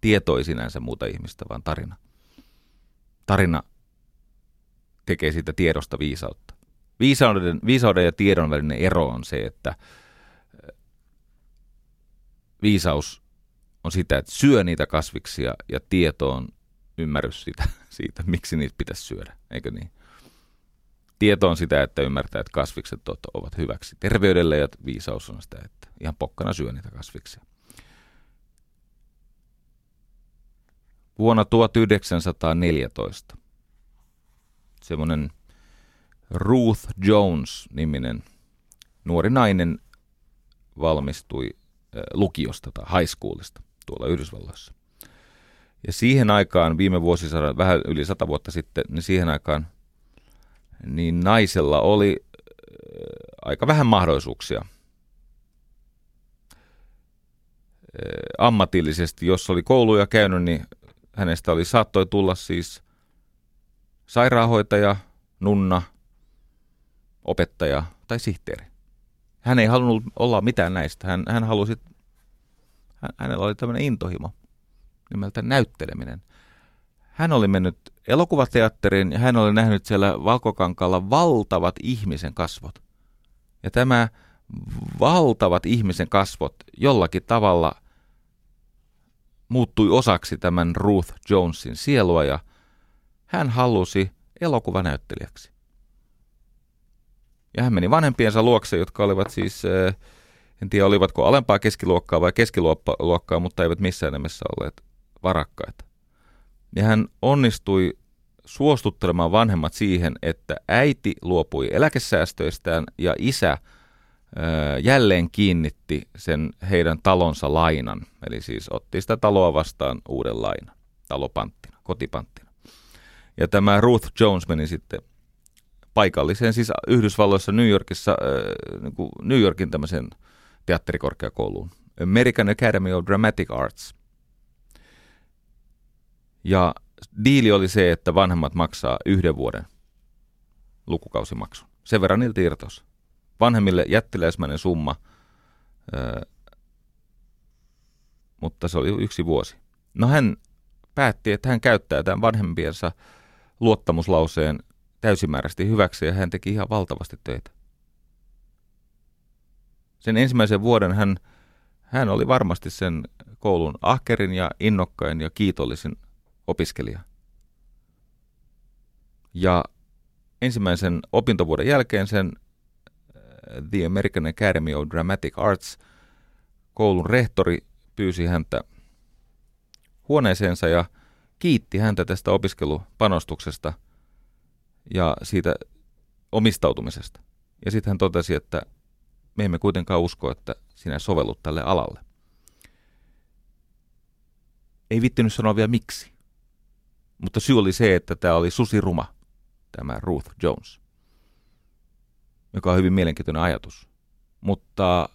Tieto ei sinänsä muuta ihmistä, vaan tarina. Tarina tekee siitä tiedosta viisautta. Viisauden, viisauden ja tiedon välinen ero on se, että viisaus on sitä, että syö niitä kasviksia ja tieto on ymmärrys siitä, siitä miksi niitä pitäisi syödä, eikö niin? Tieto on sitä, että ymmärtää, että kasvikset ovat hyväksi terveydelle ja viisaus on sitä, että ihan pokkana syö niitä kasviksia. Vuonna 1914 semmoinen Ruth Jones-niminen nuori nainen valmistui lukiosta tai high schoolista tuolla Yhdysvalloissa. Ja siihen aikaan, viime vuosisadan, vähän yli sata vuotta sitten, niin siihen aikaan, niin naisella oli aika vähän mahdollisuuksia – ammatillisesti, jos oli kouluja käynyt, niin hänestä oli saattoi tulla siis sairaanhoitaja, nunna, opettaja tai sihteeri. Hän ei halunnut olla mitään näistä. Hän, hän halusi, hänellä oli tämmöinen intohimo nimeltä näytteleminen. Hän oli mennyt elokuvateatteriin ja hän oli nähnyt siellä valkokankalla valtavat ihmisen kasvot. Ja tämä valtavat ihmisen kasvot jollakin tavalla muuttui osaksi tämän Ruth Jonesin sielua ja hän halusi elokuvanäyttelijäksi. Ja hän meni vanhempiensa luokse, jotka olivat siis, eh, en tiedä olivatko alempaa keskiluokkaa vai keskiluokkaa, mutta eivät missään nimessä olleet varakkaita. Ja hän onnistui suostuttelemaan vanhemmat siihen, että äiti luopui eläkesäästöistään ja isä – jälleen kiinnitti sen heidän talonsa lainan. Eli siis otti sitä taloa vastaan uuden lainan, talopanttina, kotipanttina. Ja tämä Ruth Jones meni sitten paikalliseen, siis Yhdysvalloissa New Yorkissa, äh, niin kuin New Yorkin tämmöisen teatterikorkeakouluun, American Academy of Dramatic Arts. Ja diili oli se, että vanhemmat maksaa yhden vuoden lukukausimaksun. Sen verran niiltä irtosi vanhemmille jättiläismäinen summa, mutta se oli yksi vuosi. No hän päätti, että hän käyttää tämän vanhempiensa luottamuslauseen täysimääräisesti hyväksi ja hän teki ihan valtavasti töitä. Sen ensimmäisen vuoden hän, hän oli varmasti sen koulun ahkerin ja innokkain ja kiitollisin opiskelija. Ja ensimmäisen opintovuoden jälkeen sen The American Academy of Dramatic Arts koulun rehtori pyysi häntä huoneeseensa ja kiitti häntä tästä opiskelupanostuksesta ja siitä omistautumisesta. Ja sitten hän totesi, että me emme kuitenkaan usko, että sinä sovellut tälle alalle. Ei vittinyt sanoa vielä miksi. Mutta syy oli se, että tämä oli susiruma, tämä Ruth Jones joka on hyvin mielenkiintoinen ajatus. Mutta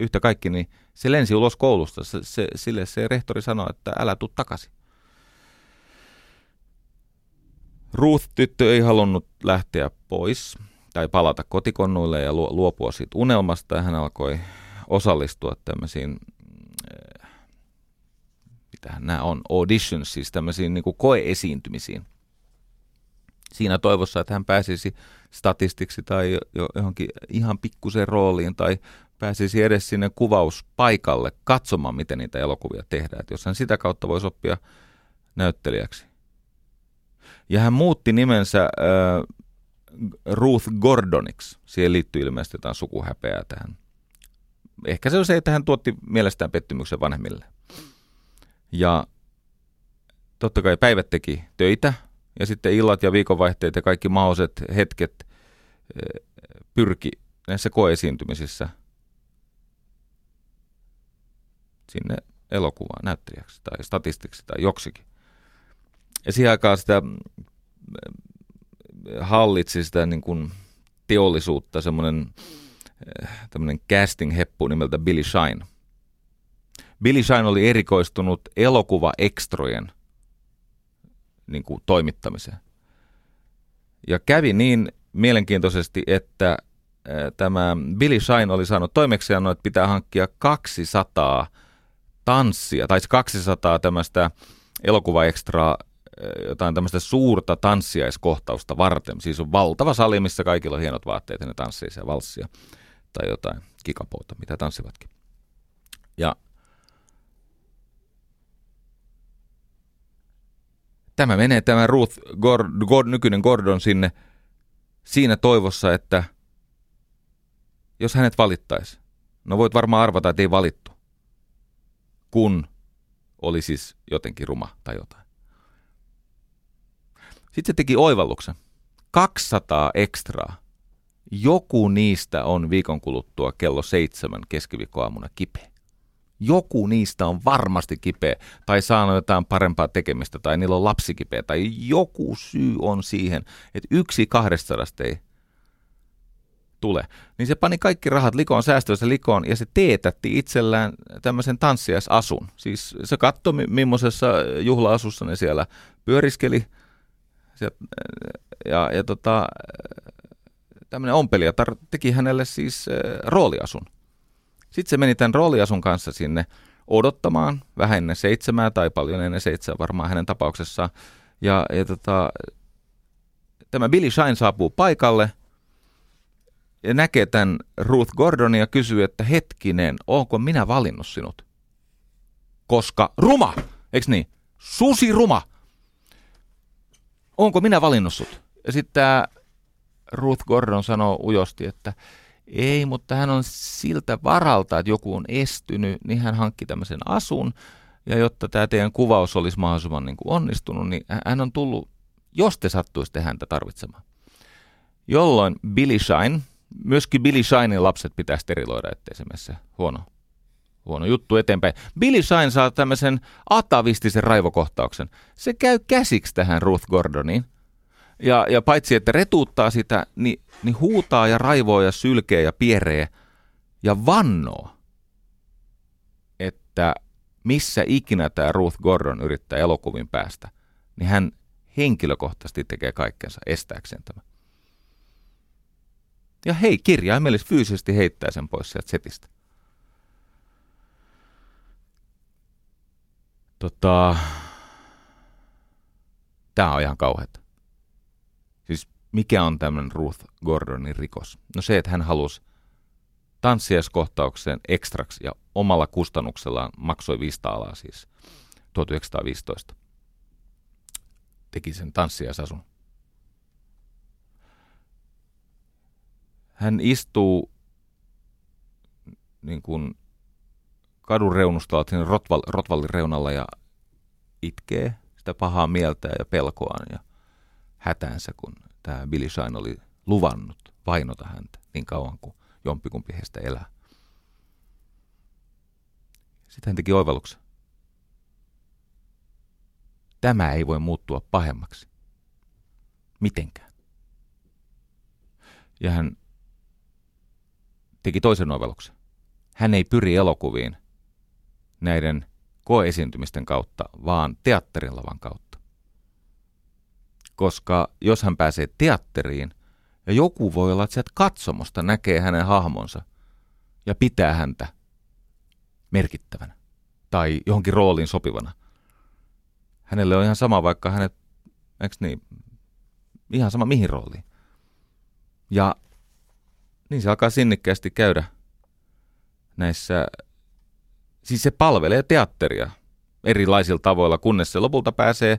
yhtä kaikki, niin se lensi ulos koulusta. Se, se, sille se rehtori sanoi, että älä tuu takaisin. Ruth-tyttö ei halunnut lähteä pois tai palata kotikonnuille ja luopua siitä unelmasta. Hän alkoi osallistua tämmöisiin, äh, mitähän nämä on, auditions, siis tämmöisiin niin kuin koeesiintymisiin siinä toivossa, että hän pääsisi statistiksi tai johonkin ihan pikkusen rooliin tai pääsisi edes sinne kuvauspaikalle katsomaan, miten niitä elokuvia tehdään. Että jos hän sitä kautta voisi oppia näyttelijäksi. Ja hän muutti nimensä äh, Ruth Gordoniksi. Siihen liittyy ilmeisesti jotain sukuhäpeää tähän. Ehkä se on se, että hän tuotti mielestään pettymyksen vanhemmille. Ja totta kai päivät teki töitä, ja sitten illat ja viikonvaihteet ja kaikki mahdolliset hetket eh, pyrki näissä koeesiintymisissä sinne elokuvaan näyttelijäksi tai statistiksi tai joksikin. Ja siihen aikaan sitä eh, hallitsi sitä niin kuin teollisuutta semmoinen eh, tämmöinen casting-heppu nimeltä Billy Shine. Billy Shine oli erikoistunut elokuva-ekstrojen – niin kuin toimittamiseen. Ja kävi niin mielenkiintoisesti, että tämä Billy Shine oli saanut toimeksiannon, että pitää hankkia 200 tanssia, tai 200 tämmöistä elokuvaekstraa, jotain tämmöistä suurta tanssiaiskohtausta varten. Siis on valtava sali, missä kaikilla on hienot vaatteet ja ne tanssii se valssia tai jotain kikapoota, mitä tanssivatkin. Ja tämä menee tämä Ruth, Gord, Gord, nykyinen Gordon sinne siinä toivossa, että jos hänet valittaisi, no voit varmaan arvata, että ei valittu, kun oli siis jotenkin ruma tai jotain. Sitten se teki oivalluksen. 200 ekstraa. Joku niistä on viikon kuluttua kello seitsemän keskiviikkoaamuna kipeä. Joku niistä on varmasti kipeä tai saanut jotain parempaa tekemistä tai niillä on lapsi kipeä tai joku syy on siihen, että yksi kahdesta ei tule. Niin se pani kaikki rahat likoon, säästöistä likoon ja se teetätti itsellään tämmöisen tanssiaisasun. Siis se katsoi, millaisessa juhla-asussa ne siellä pyöriskeli ja, ja tota, tämmöinen ompelijatar teki hänelle siis äh, rooliasun. Sitten se meni tämän rooliasun kanssa sinne odottamaan vähän ennen seitsemää tai paljon ennen seitsemää varmaan hänen tapauksessaan. Ja, ja tota, tämä Billy Shine saapuu paikalle ja näkee tämän Ruth Gordonin ja kysyy, että hetkinen, onko minä valinnut sinut? Koska ruma, eikö niin? Susi ruma. Onko minä valinnut sut? Ja sitten tämä Ruth Gordon sanoo ujosti, että ei, mutta hän on siltä varalta, että joku on estynyt, niin hän hankki tämmöisen asun. Ja jotta tämä teidän kuvaus olisi mahdollisimman niin kuin onnistunut, niin hän on tullut, jos te sattuisitte häntä tarvitsemaan. Jolloin Billy Shine, myöskin Billy Shinein lapset pitää steriloida, ettei se huono, huono juttu eteenpäin. Billy Shine saa tämmöisen atavistisen raivokohtauksen. Se käy käsiksi tähän Ruth Gordoniin ja, ja paitsi että retuuttaa sitä, niin, niin huutaa ja raivoo ja sylkee ja pieree ja vannoo, että missä ikinä tämä Ruth Gordon yrittää elokuvin päästä, niin hän henkilökohtaisesti tekee kaikkensa estääkseen tämän. Ja hei, kirjaimellisesti fyysisesti heittää sen pois sieltä setistä. Tota, tämä on ihan kauheata. Siis mikä on tämmöinen Ruth Gordonin rikos? No se, että hän halusi tanssijaiskohtauksen ekstraksi ja omalla kustannuksellaan maksoi 500 alaa siis 1915. Teki sen tanssijaisasun. Hän istuu niin kuin kadun reunustalla siinä Rotval, Rotvallin reunalla ja itkee sitä pahaa mieltä ja pelkoaan ja hätänsä, kun tämä Billy Shine oli luvannut vainota häntä niin kauan kuin jompikumpi heistä elää. Sitten hän teki oivalluksen. Tämä ei voi muuttua pahemmaksi. Mitenkään. Ja hän teki toisen oivalluksen. Hän ei pyri elokuviin näiden koeesiintymisten kautta, vaan teatterin lavan kautta koska jos hän pääsee teatteriin, ja joku voi olla, että sieltä katsomosta näkee hänen hahmonsa ja pitää häntä merkittävänä tai johonkin rooliin sopivana. Hänelle on ihan sama, vaikka hänet, eikö niin, ihan sama mihin rooliin. Ja niin se alkaa sinnikkäästi käydä näissä, siis se palvelee teatteria erilaisilla tavoilla, kunnes se lopulta pääsee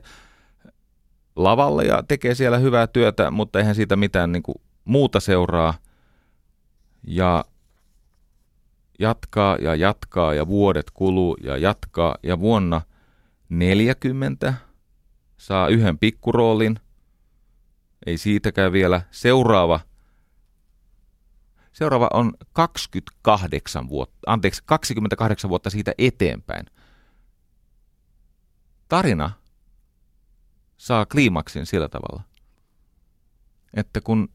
lavalle ja tekee siellä hyvää työtä, mutta eihän siitä mitään niin kuin muuta seuraa. Ja jatkaa ja jatkaa ja vuodet kuluu ja jatkaa ja vuonna 40 saa yhden pikkuroolin. Ei siitäkään vielä. Seuraava Seuraava on 28 vuotta, anteeksi, 28 vuotta siitä eteenpäin. Tarina saa kliimaksin sillä tavalla, että kun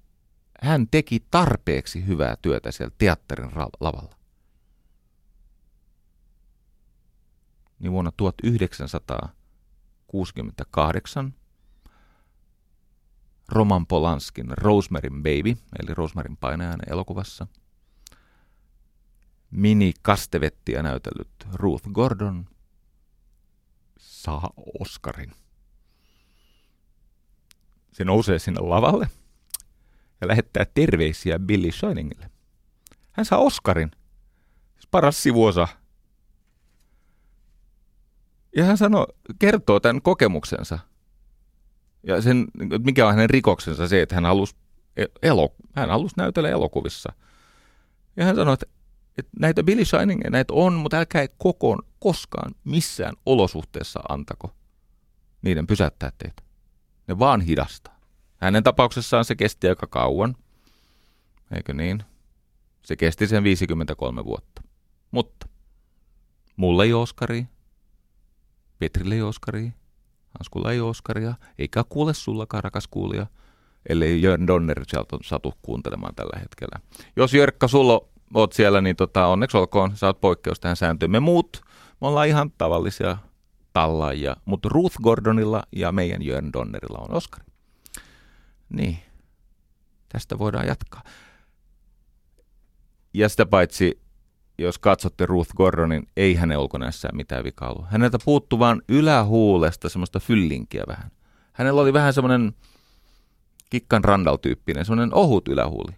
hän teki tarpeeksi hyvää työtä siellä teatterin lavalla, niin vuonna 1968 Roman Polanskin Rosemaryn Baby, eli Rosemaryn painajan elokuvassa, mini kastevettiä näytellyt Ruth Gordon saa Oscarin se nousee sinne lavalle ja lähettää terveisiä Billy Shiningille. Hän saa Oscarin, siis paras sivuosa. Ja hän sanoo, kertoo tämän kokemuksensa. Ja sen, mikä on hänen rikoksensa se, että hän halusi, e- elo, hän halusi näytellä elokuvissa. Ja hän sanoi, että, että näitä Billy Shining näitä on, mutta älkää kokoon koskaan missään olosuhteessa antako niiden pysäyttää teitä. Ne vaan hidastaa. Hänen tapauksessaan se kesti aika kauan, eikö niin? Se kesti sen 53 vuotta. Mutta Mulle ei ole Oskaria, Petrille ei ole Oskaria, Hanskulla ei ole Oskaria, eikä kuule sullakaan, rakas kuulija, ellei Jörn Donner sieltä satu kuuntelemaan tällä hetkellä. Jos Jörkka, sulla oot siellä, niin tota, onneksi olkoon, sä oot poikkeus tähän sääntöön. Me muut, me ollaan ihan tavallisia tallaajia, mutta Ruth Gordonilla ja meidän Jörn Donnerilla on Oskari. Niin, tästä voidaan jatkaa. Ja sitä paitsi, jos katsotte Ruth Gordonin, ei hänen ulkonäössään mitään vikaa ollut. Häneltä puuttuu vain ylähuulesta semmoista fyllinkiä vähän. Hänellä oli vähän semmoinen Kikkan Randall-tyyppinen, semmoinen ohut ylähuuli.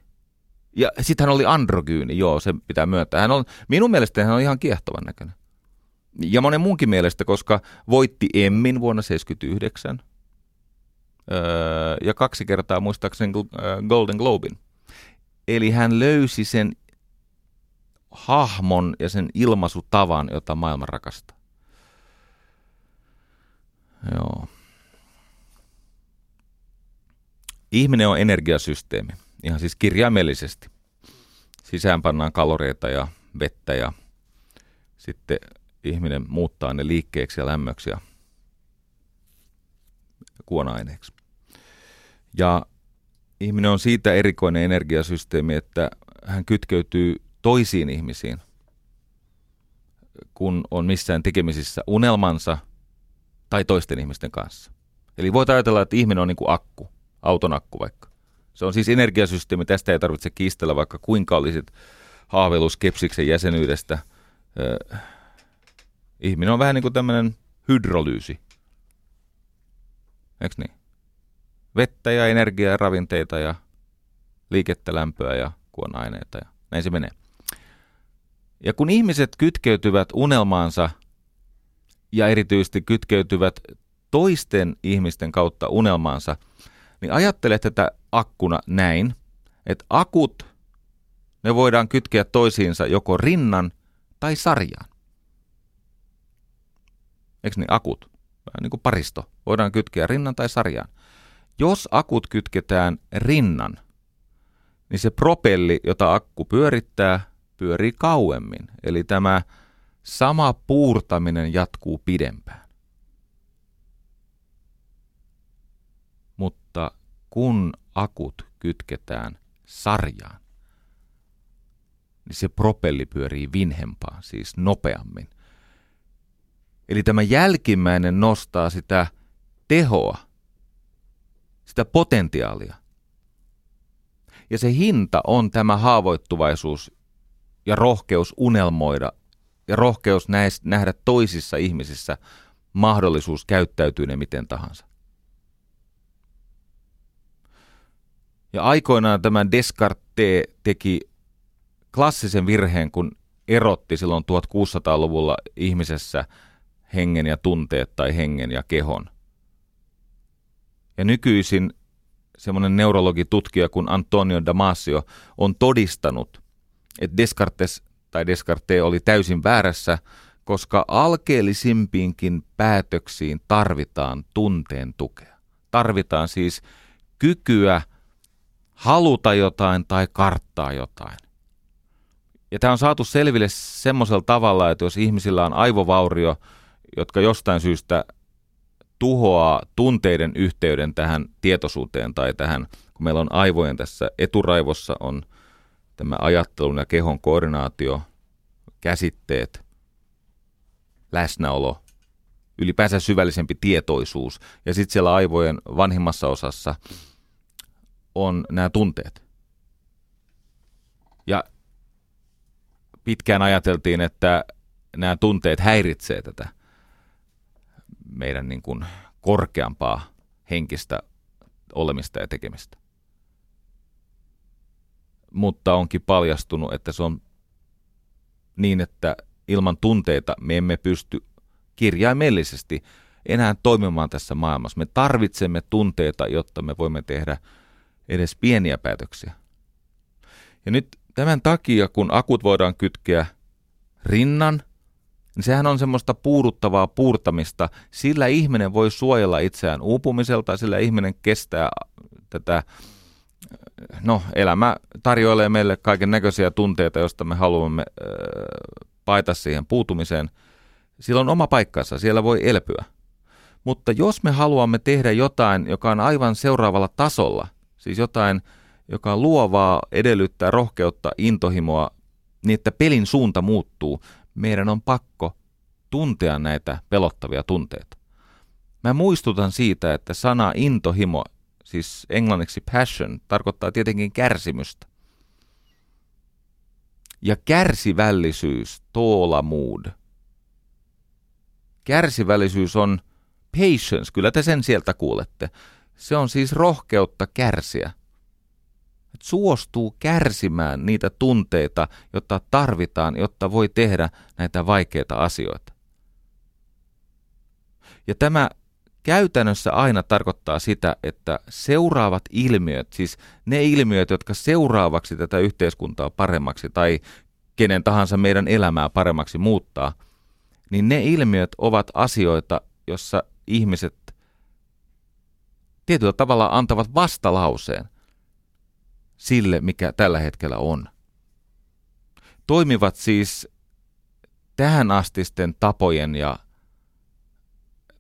Ja sitten hän oli androgyyni, joo, se pitää myöntää. Hän on, minun mielestä hän on ihan kiehtovan näköinen. Ja monen muunkin mielestä, koska voitti Emmin vuonna 1979 öö, ja kaksi kertaa muistaakseni Golden Globin. Eli hän löysi sen hahmon ja sen ilmaisutavan, jota maailma rakastaa. Joo. Ihminen on energiasysteemi, ihan siis kirjaimellisesti. Sisään pannaan kaloreita ja vettä ja sitten ihminen muuttaa ne liikkeeksi ja lämmöksi ja kuona-aineeksi. Ja ihminen on siitä erikoinen energiasysteemi, että hän kytkeytyy toisiin ihmisiin, kun on missään tekemisissä unelmansa tai toisten ihmisten kanssa. Eli voit ajatella, että ihminen on niin kuin akku, auton akku vaikka. Se on siis energiasysteemi, tästä ei tarvitse kiistellä, vaikka kuinka olisit haaveluskepsiksen jäsenyydestä. ihminen on vähän niin kuin tämmöinen hydrolyysi. Eikö niin? Vettä ja energiaa ja ravinteita ja liikettä, lämpöä ja kuona-aineita ja näin se menee. Ja kun ihmiset kytkeytyvät unelmaansa ja erityisesti kytkeytyvät toisten ihmisten kautta unelmaansa, niin ajattele tätä akkuna näin, että akut, ne voidaan kytkeä toisiinsa joko rinnan tai sarjaan. Eikö niin akut? Niin kuin paristo. Voidaan kytkeä rinnan tai sarjaan. Jos akut kytketään rinnan, niin se propelli, jota akku pyörittää, pyörii kauemmin. Eli tämä sama puurtaminen jatkuu pidempään. Mutta kun akut kytketään sarjaan, niin se propelli pyörii vinhempaan, siis nopeammin. Eli tämä jälkimmäinen nostaa sitä tehoa, sitä potentiaalia. Ja se hinta on tämä haavoittuvaisuus ja rohkeus unelmoida ja rohkeus nähdä toisissa ihmisissä mahdollisuus käyttäytyä ne miten tahansa. Ja aikoinaan tämä Descartes teki klassisen virheen, kun erotti silloin 1600-luvulla ihmisessä hengen ja tunteet tai hengen ja kehon. Ja nykyisin semmoinen neurologitutkija kuin Antonio Damasio on todistanut, että Descartes tai Descartes oli täysin väärässä, koska alkeellisimpiinkin päätöksiin tarvitaan tunteen tukea. Tarvitaan siis kykyä haluta jotain tai karttaa jotain. Ja tämä on saatu selville semmoisella tavalla, että jos ihmisillä on aivovaurio, jotka jostain syystä tuhoaa tunteiden yhteyden tähän tietoisuuteen tai tähän, kun meillä on aivojen tässä eturaivossa on tämä ajattelun ja kehon koordinaatio, käsitteet, läsnäolo, ylipäänsä syvällisempi tietoisuus. Ja sitten siellä aivojen vanhimmassa osassa on nämä tunteet. Ja pitkään ajateltiin, että nämä tunteet häiritsee tätä meidän niin kuin korkeampaa henkistä olemista ja tekemistä mutta onkin paljastunut, että se on niin, että ilman tunteita me emme pysty kirjaimellisesti enää toimimaan tässä maailmassa. Me tarvitsemme tunteita, jotta me voimme tehdä edes pieniä päätöksiä. Ja nyt tämän takia, kun akut voidaan kytkeä rinnan, niin sehän on semmoista puuduttavaa puurtamista. Sillä ihminen voi suojella itseään uupumiselta, sillä ihminen kestää tätä no, elämä tarjoilee meille kaiken näköisiä tunteita, joista me haluamme äh, paita siihen puutumiseen. Sillä on oma paikkansa, siellä voi elpyä. Mutta jos me haluamme tehdä jotain, joka on aivan seuraavalla tasolla, siis jotain, joka on luovaa, edellyttää rohkeutta, intohimoa, niin että pelin suunta muuttuu, meidän on pakko tuntea näitä pelottavia tunteita. Mä muistutan siitä, että sana intohimo, siis englanniksi passion, tarkoittaa tietenkin kärsimystä. Ja kärsivällisyys, mood. Kärsivällisyys on patience, kyllä te sen sieltä kuulette. Se on siis rohkeutta kärsiä. Et suostuu kärsimään niitä tunteita, jotta tarvitaan, jotta voi tehdä näitä vaikeita asioita. Ja tämä käytännössä aina tarkoittaa sitä, että seuraavat ilmiöt, siis ne ilmiöt, jotka seuraavaksi tätä yhteiskuntaa paremmaksi tai kenen tahansa meidän elämää paremmaksi muuttaa, niin ne ilmiöt ovat asioita, jossa ihmiset tietyllä tavalla antavat vastalauseen sille, mikä tällä hetkellä on. Toimivat siis tähän astisten tapojen ja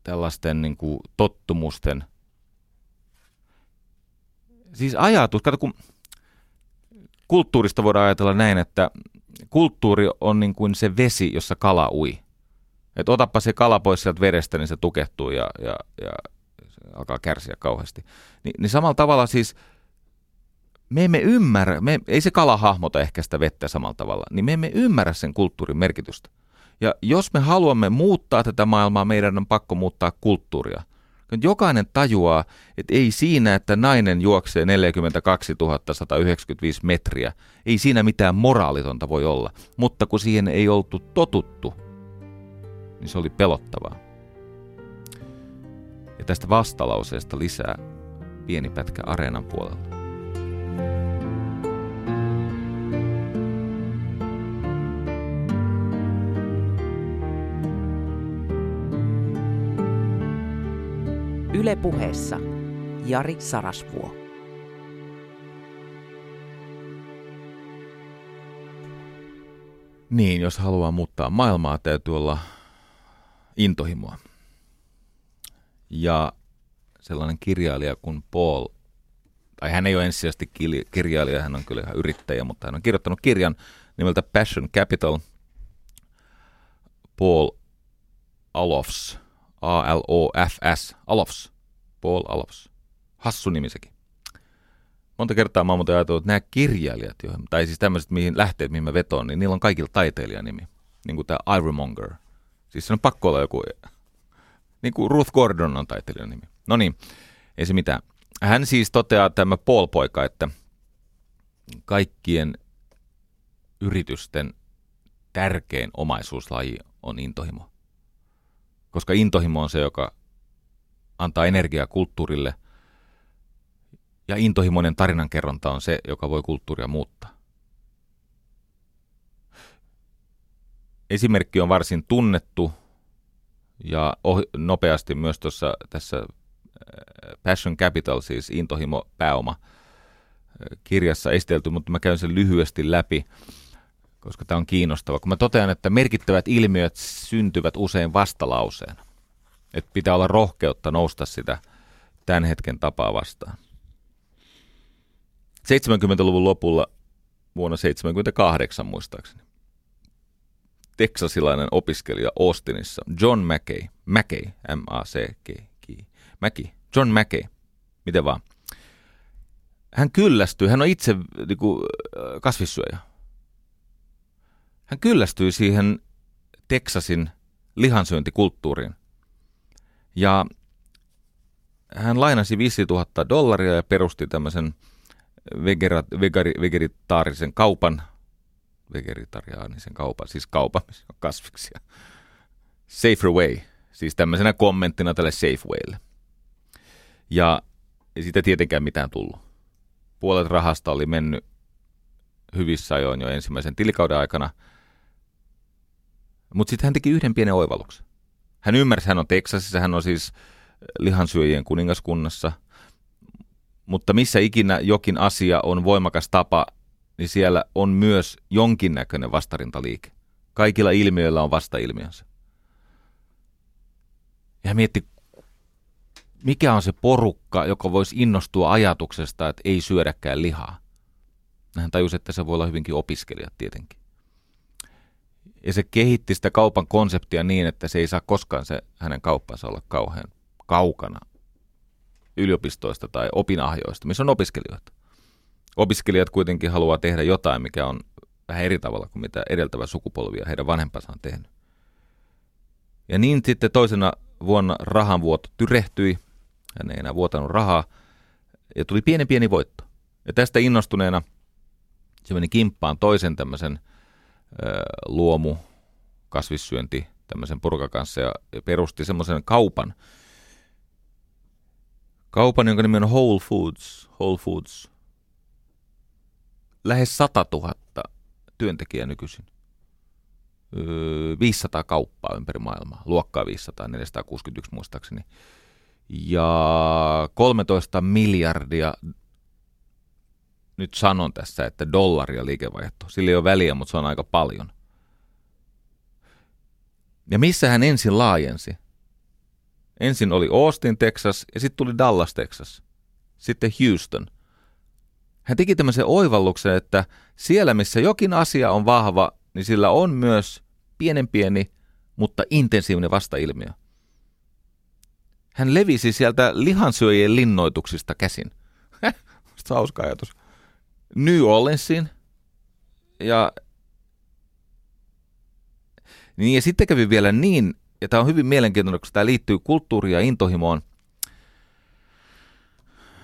tällaisten niin kuin, tottumusten. Siis ajatus, kato kun kulttuurista voidaan ajatella näin, että kulttuuri on niin kuin se vesi, jossa kala ui. Että otappa se kala pois sieltä verestä, niin se tukehtuu ja, ja, ja se alkaa kärsiä kauheasti. Ni, niin samalla tavalla siis me emme ymmärrä, me, ei se kala hahmota ehkä sitä vettä samalla tavalla, niin me emme ymmärrä sen kulttuurin merkitystä. Ja jos me haluamme muuttaa tätä maailmaa, meidän on pakko muuttaa kulttuuria. Jokainen tajuaa, että ei siinä, että nainen juoksee 42 195 metriä, ei siinä mitään moraalitonta voi olla. Mutta kun siihen ei oltu totuttu, niin se oli pelottavaa. Ja tästä vastalauseesta lisää pieni pätkä areenan puolella. Ylepuheessa Jari Sarasvuo. Niin, jos haluaa muuttaa maailmaa, täytyy olla intohimoa. Ja sellainen kirjailija kuin Paul, tai hän ei ole ensisijaisesti kirjailija, hän on kyllä ihan yrittäjä, mutta hän on kirjoittanut kirjan nimeltä Passion Capital. Paul Alofs, A-L-O-F-S, Alofs, Paul Alofs. Hassu nimi sekin. Monta kertaa mä oon ajatellut, että nämä kirjailijat, tai siis tämmöiset mihin lähteet, mihin mä vetoon, niin niillä on kaikilla taiteilijanimi. Niin kuin tämä Ivorymonger. Siis se on pakko olla joku, niin kuin Ruth Gordon on taiteilijan nimi. No niin, ei se mitään. Hän siis toteaa tämä Paul-poika, että kaikkien yritysten tärkein omaisuuslaji on intohimo. Koska intohimo on se, joka antaa energiaa kulttuurille, ja intohimoinen tarinankerronta on se, joka voi kulttuuria muuttaa. Esimerkki on varsin tunnettu ja oh, nopeasti myös tuossa tässä äh, Passion Capital, siis intohimo pääoma äh, kirjassa esitelty, mutta mä käyn sen lyhyesti läpi, koska tämä on kiinnostava. Kun mä totean, että merkittävät ilmiöt syntyvät usein vastalauseen. Että pitää olla rohkeutta nousta sitä tämän hetken tapaa vastaan. 70-luvun lopulla vuonna 78 muistaakseni. Teksasilainen opiskelija Austinissa, John Mackey, Mackey, M-A-C-K, Mackey, John Mackey, miten vaan. Hän kyllästyy, hän on itse niin kuin, kasvissyöjä. Hän kyllästyy siihen Teksasin lihansyöntikulttuuriin. Ja hän lainasi 5000 dollaria ja perusti tämmöisen vegera, vegari, vegeritaarisen kaupan, vegeritariaanisen kaupan, siis kaupan, missä on kasviksia. Safer Way, siis tämmöisenä kommenttina tälle Safewaylle. Ja ei siitä tietenkään mitään tullut. Puolet rahasta oli mennyt hyvissä ajoin jo ensimmäisen tilikauden aikana. Mutta sitten hän teki yhden pienen oivalluksen. Hän ymmärsi, hän on Teksasissa, hän on siis lihansyöjien kuningaskunnassa. Mutta missä ikinä jokin asia on voimakas tapa, niin siellä on myös jonkinnäköinen vastarintaliike. Kaikilla ilmiöillä on vastailmiönsä. Ja mietti, mikä on se porukka, joka voisi innostua ajatuksesta, että ei syödäkään lihaa. Hän tajusi, että se voi olla hyvinkin opiskelijat tietenkin. Ja se kehitti sitä kaupan konseptia niin, että se ei saa koskaan se hänen kauppansa olla kauhean kaukana yliopistoista tai opinahjoista, missä on opiskelijoita. Opiskelijat kuitenkin haluaa tehdä jotain, mikä on vähän eri tavalla kuin mitä edeltävä sukupolvi ja heidän vanhempansa on tehnyt. Ja niin sitten toisena vuonna rahanvuoto tyrehtyi, hän ei enää vuotanut rahaa, ja tuli pieni pieni voitto. Ja tästä innostuneena se meni kimppaan toisen tämmöisen luomu kasvissyönti tämmöisen purkan kanssa ja perusti semmoisen kaupan, kaupan, jonka nimi on Whole Foods, Whole Foods. Lähes 100 000 työntekijää nykyisin. 500 kauppaa ympäri maailmaa, luokkaa 500, 461 muistaakseni. Ja 13 miljardia nyt sanon tässä, että dollaria liikevaihto. Sillä ei ole väliä, mutta se on aika paljon. Ja missä hän ensin laajensi? Ensin oli Austin, Texas ja sitten tuli Dallas, Texas. Sitten Houston. Hän teki tämmöisen oivalluksen, että siellä missä jokin asia on vahva, niin sillä on myös pienen pieni, mutta intensiivinen vastailmiö. Hän levisi sieltä lihansyöjien linnoituksista käsin. hauska ajatus. New Orleansiin. Ja, niin, ja sitten kävi vielä niin, ja tämä on hyvin mielenkiintoinen, koska tämä liittyy kulttuuriin ja intohimoon.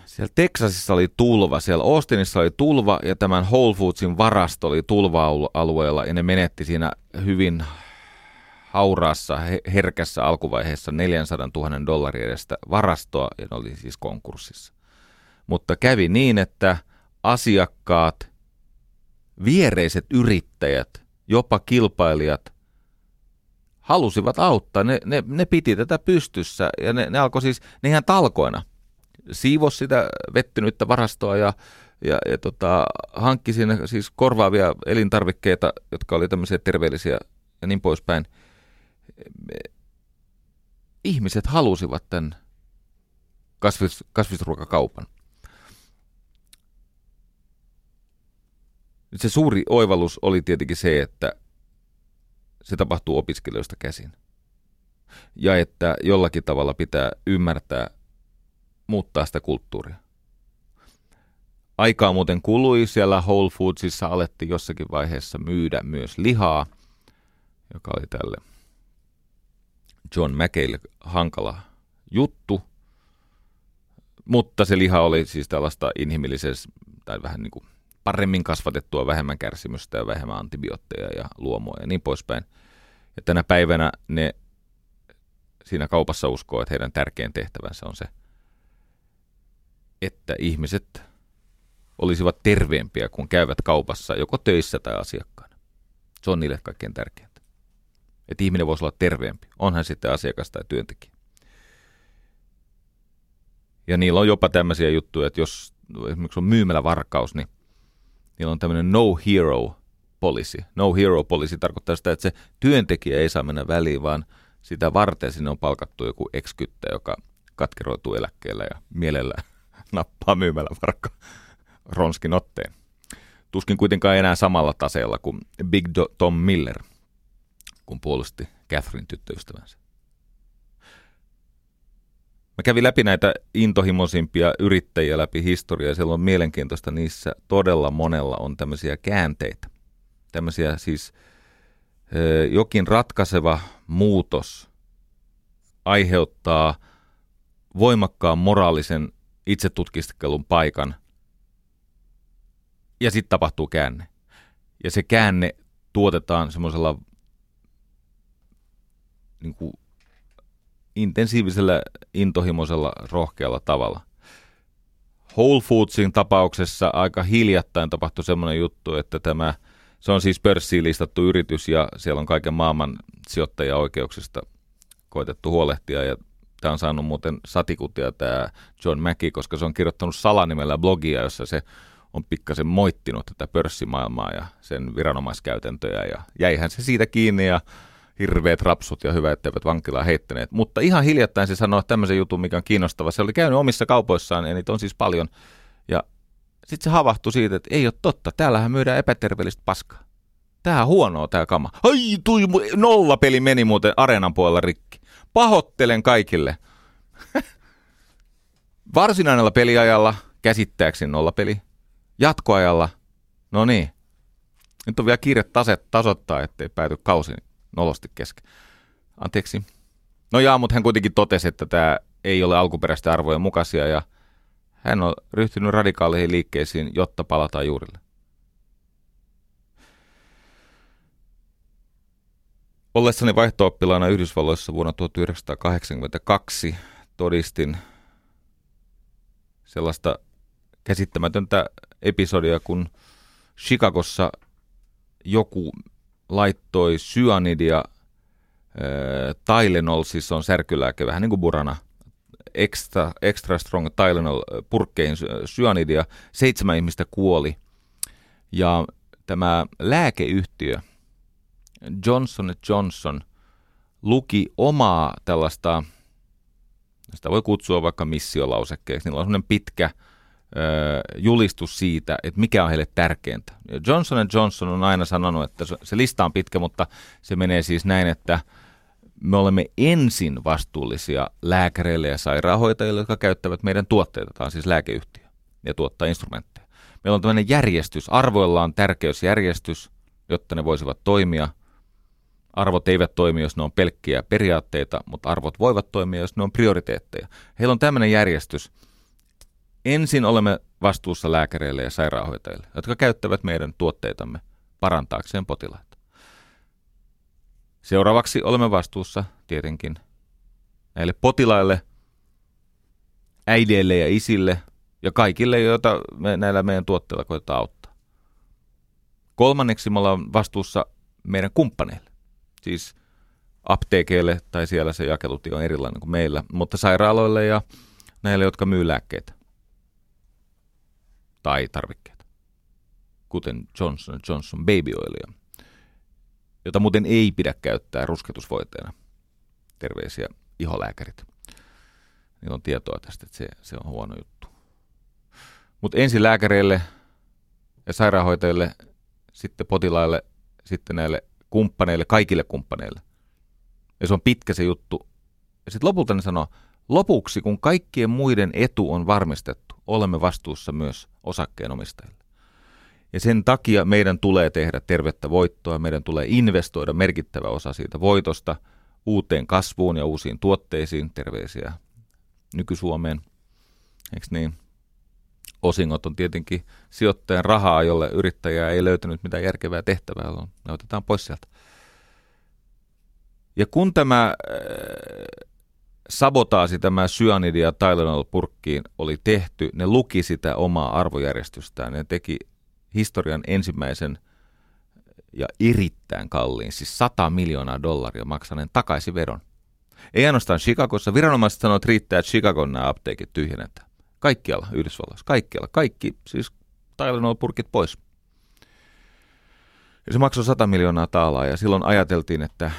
Siellä Texasissa oli tulva, siellä Austinissa oli tulva ja tämän Whole Foodsin varasto oli tulva-alueella ja ne menetti siinä hyvin hauraassa, herkässä alkuvaiheessa 400 000 dollaria edestä varastoa ja ne oli siis konkurssissa. Mutta kävi niin, että asiakkaat, viereiset yrittäjät, jopa kilpailijat halusivat auttaa. Ne, ne, ne piti tätä pystyssä ja ne, ne alkoi siis, ne ihan talkoina siivos sitä vettynyttä varastoa ja, ja, ja tota, hankki siinä siis korvaavia elintarvikkeita, jotka oli tämmöisiä terveellisiä ja niin poispäin. Ihmiset halusivat tämän kasvis, kasvisruokakaupan. Se suuri oivallus oli tietenkin se, että se tapahtuu opiskelijoista käsin. Ja että jollakin tavalla pitää ymmärtää muuttaa sitä kulttuuria. Aikaa muuten kului, siellä Whole Foodsissa alettiin jossakin vaiheessa myydä myös lihaa, joka oli tälle John McKaylle hankala juttu. Mutta se liha oli siis tällaista inhimillisessä tai vähän niin kuin paremmin kasvatettua, vähemmän kärsimystä ja vähemmän antibiootteja ja luomua ja niin poispäin. Ja tänä päivänä ne siinä kaupassa uskoo, että heidän tärkein tehtävänsä on se, että ihmiset olisivat terveempiä, kun käyvät kaupassa joko töissä tai asiakkaana. Se on niille kaikkein tärkeintä. Että ihminen voisi olla terveempi, onhan sitten asiakas tai työntekijä. Ja niillä on jopa tämmöisiä juttuja, että jos esimerkiksi on myymälävarkaus, niin niillä on tämmöinen no hero policy. No hero policy tarkoittaa sitä, että se työntekijä ei saa mennä väliin, vaan sitä varten sinne on palkattu joku ekskyttä, joka katkeroituu eläkkeellä ja mielellään nappaa myymällä varkka ronskin otteen. Tuskin kuitenkaan enää samalla taseella kuin Big Tom Miller, kun puolusti Catherine tyttöystävänsä. Mä kävin läpi näitä intohimoisimpia yrittäjiä läpi historiaa, ja siellä on mielenkiintoista, niissä todella monella on tämmöisiä käänteitä. Tämmöisiä siis jokin ratkaiseva muutos aiheuttaa voimakkaan moraalisen itsetutkiskelun paikan, ja sitten tapahtuu käänne. Ja se käänne tuotetaan semmoisella niin kuin intensiivisellä, intohimoisella, rohkealla tavalla. Whole Foodsin tapauksessa aika hiljattain tapahtui semmoinen juttu, että tämä, se on siis pörssiin listattu yritys ja siellä on kaiken maailman sijoittajaoikeuksista koitettu huolehtia ja tämä on saanut muuten satikutia tämä John Mackey, koska se on kirjoittanut salanimellä blogia, jossa se on pikkasen moittinut tätä pörssimaailmaa ja sen viranomaiskäytäntöjä ja jäihän se siitä kiinni ja hirveät rapsut ja hyvä, etteivät vankilaa heittäneet. Mutta ihan hiljattain se sanoi tämmöisen jutun, mikä on kiinnostava. Se oli käynyt omissa kaupoissaan, ja niitä on siis paljon. Ja sitten se havahtui siitä, että ei ole totta, täällähän myydään epäterveellistä paskaa. Tää on huonoa tää kama. Ai, tui, nollapeli meni muuten areenan puolella rikki. Pahoittelen kaikille. Varsinaisella peliajalla käsittääkseni nollapeli. Jatkoajalla, no niin. Nyt on vielä kiire taset, ettei pääty kausi nolosti kesken. Anteeksi. No jaa, mutta hän kuitenkin totesi, että tämä ei ole alkuperäisten arvojen mukaisia ja hän on ryhtynyt radikaaleihin liikkeisiin, jotta palataan juurille. Ollessani vaihto-oppilaana Yhdysvalloissa vuonna 1982 todistin sellaista käsittämätöntä episodia, kun Chicagossa joku laittoi syanidia, Tylenol, siis on särkylääke, vähän niin kuin burana, extra, extra strong Tylenol purkkeihin syanidia, seitsemän ihmistä kuoli. Ja tämä lääkeyhtiö Johnson Johnson luki omaa tällaista, sitä voi kutsua vaikka missiolausekkeeksi, niillä on sellainen pitkä julistus siitä, että mikä on heille tärkeintä. Johnson Johnson on aina sanonut, että se lista on pitkä, mutta se menee siis näin, että me olemme ensin vastuullisia lääkäreille ja sairaanhoitajille, jotka käyttävät meidän tuotteita. Tämä on siis lääkeyhtiö ja tuottaa instrumentteja. Meillä on tämmöinen järjestys, arvoilla on tärkeysjärjestys, jotta ne voisivat toimia. Arvot eivät toimi, jos ne on pelkkiä periaatteita, mutta arvot voivat toimia, jos ne on prioriteetteja. Heillä on tämmöinen järjestys – Ensin olemme vastuussa lääkäreille ja sairaanhoitajille, jotka käyttävät meidän tuotteitamme parantaakseen potilaita. Seuraavaksi olemme vastuussa tietenkin näille potilaille, äideille ja isille ja kaikille, joita me näillä meidän tuotteilla koetaan auttaa. Kolmanneksi me ollaan vastuussa meidän kumppaneille, siis apteekeille tai siellä se jakelutie on erilainen kuin meillä, mutta sairaaloille ja näille, jotka myy lääkkeitä tai tarvikkeita, kuten Johnson Johnson Baby Oilia, jota muuten ei pidä käyttää rusketusvoiteena. Terveisiä iholääkärit. Niillä on tietoa tästä, että se, se on huono juttu. Mutta ensin lääkäreille ja sairaanhoitajille, sitten potilaille, sitten näille kumppaneille, kaikille kumppaneille. Ja se on pitkä se juttu. Ja sitten lopulta ne sanoo, lopuksi kun kaikkien muiden etu on varmistettu, olemme vastuussa myös osakkeenomistajille. Ja sen takia meidän tulee tehdä tervettä voittoa, meidän tulee investoida merkittävä osa siitä voitosta uuteen kasvuun ja uusiin tuotteisiin, terveisiä nyky-Suomeen, eikö niin? Osingot on tietenkin sijoittajan rahaa, jolle yrittäjä ei löytänyt mitään järkevää tehtävää, ne otetaan pois sieltä. Ja kun tämä äh, sabotaasi tämä syanidia Tylenol-purkkiin oli tehty, ne luki sitä omaa arvojärjestystään. Ne teki historian ensimmäisen ja erittäin kalliin, siis 100 miljoonaa dollaria maksaneen takaisin veron. Ei ainoastaan Chicagossa. Viranomaiset sanoivat, että riittää, että Chicagon nämä apteekit tyhjennetään. Kaikkialla Yhdysvalloissa. Kaikkialla. Kaikki, siis Tylenol-purkit pois. Ja se maksoi 100 miljoonaa taalaa ja silloin ajateltiin, että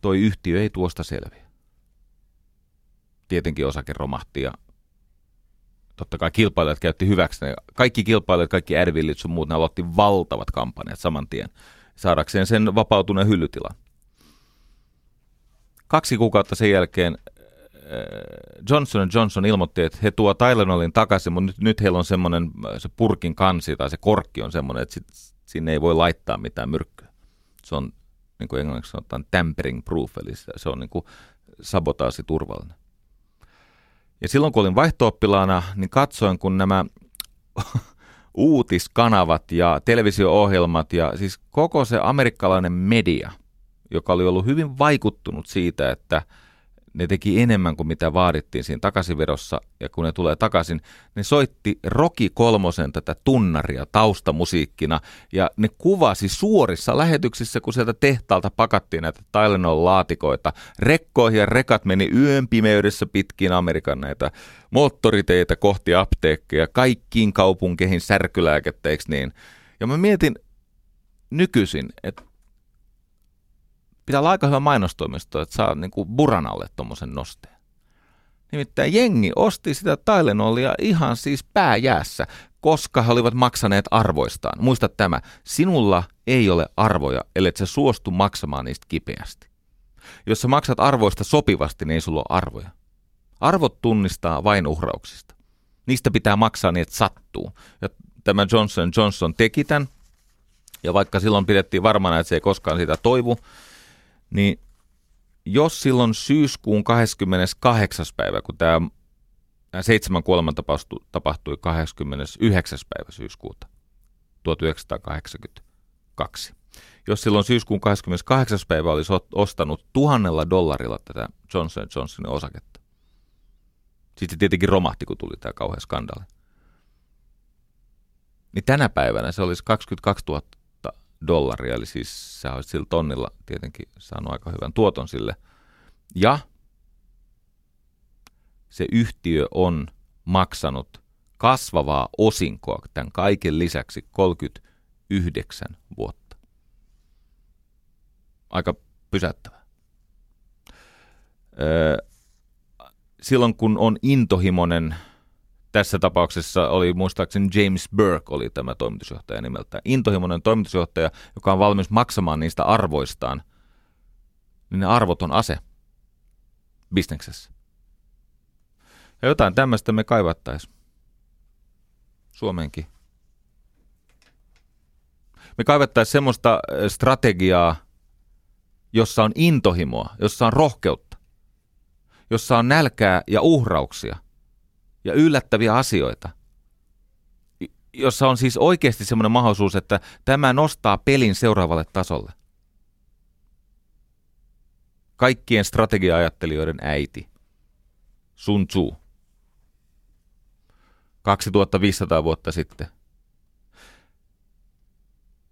toi yhtiö ei tuosta selviä tietenkin osake romahti ja totta kai kilpailijat käytti hyväksi. Kaikki kilpailijat, kaikki Advillit sun muut, ne aloitti valtavat kampanjat saman tien saadakseen sen vapautuneen hyllytilan. Kaksi kuukautta sen jälkeen äh, Johnson Johnson ilmoitti, että he tuo Tylenolin takaisin, mutta nyt, nyt heillä on semmoinen, se purkin kansi tai se korkki on semmoinen, että sit, sinne ei voi laittaa mitään myrkkyä. Se on, niin kuin englanniksi sanotaan, tampering proof, eli se on niin kuin sabotaasi turvallinen. Ja silloin kun olin vaihtooppilaana, niin katsoin, kun nämä uutiskanavat ja televisio-ohjelmat ja siis koko se amerikkalainen media, joka oli ollut hyvin vaikuttunut siitä, että – ne teki enemmän kuin mitä vaadittiin siinä takaisinvedossa, ja kun ne tulee takaisin, ne soitti Roki Kolmosen tätä tunnaria taustamusiikkina, ja ne kuvasi suorissa lähetyksissä, kun sieltä tehtaalta pakattiin näitä Tylenol-laatikoita. Rekkoihin ja rekat meni yön pimeydessä pitkin Amerikan näitä moottoriteitä kohti apteekkeja, kaikkiin kaupunkeihin särkylääkettä, eikö niin? Ja mä mietin nykyisin, että pitää olla aika hyvä mainostoimisto, että saa niin kuin buran alle tuommoisen nosteen. Nimittäin jengi osti sitä Tylenolia ihan siis pääjäässä, koska he olivat maksaneet arvoistaan. Muista tämä, sinulla ei ole arvoja, ellei se suostu maksamaan niistä kipeästi. Jos sä maksat arvoista sopivasti, niin ei sulla ole arvoja. Arvot tunnistaa vain uhrauksista. Niistä pitää maksaa niin, että sattuu. Ja tämä Johnson Johnson teki tämän, ja vaikka silloin pidettiin varmana, että se ei koskaan sitä toivu, niin jos silloin syyskuun 28. päivä, kun tämä seitsemän kuoleman tapahtui 29. päivä syyskuuta 1982. Jos silloin syyskuun 28. päivä olisi ostanut tuhannella dollarilla tätä Johnson Johnsonin osaketta. Sitten tietenkin romahti, kun tuli tämä kauhean skandaali. Niin tänä päivänä se olisi 22 000 dollaria, eli siis sä olisit sillä tonnilla tietenkin saanut aika hyvän tuoton sille. Ja se yhtiö on maksanut kasvavaa osinkoa tämän kaiken lisäksi 39 vuotta. Aika pysäyttävää. silloin kun on intohimoinen tässä tapauksessa oli muistaakseni James Burke oli tämä toimitusjohtaja nimeltään. Intohimoinen toimitusjohtaja, joka on valmis maksamaan niistä arvoistaan, niin ne arvot on ase bisneksessä. Ja jotain tämmöistä me kaivattaisiin. Suomeenkin. Me kaivattaisiin semmoista strategiaa, jossa on intohimoa, jossa on rohkeutta, jossa on nälkää ja uhrauksia – ja yllättäviä asioita, jossa on siis oikeasti semmoinen mahdollisuus, että tämä nostaa pelin seuraavalle tasolle. Kaikkien strategia-ajattelijoiden äiti, Sun Tzu, 2500 vuotta sitten,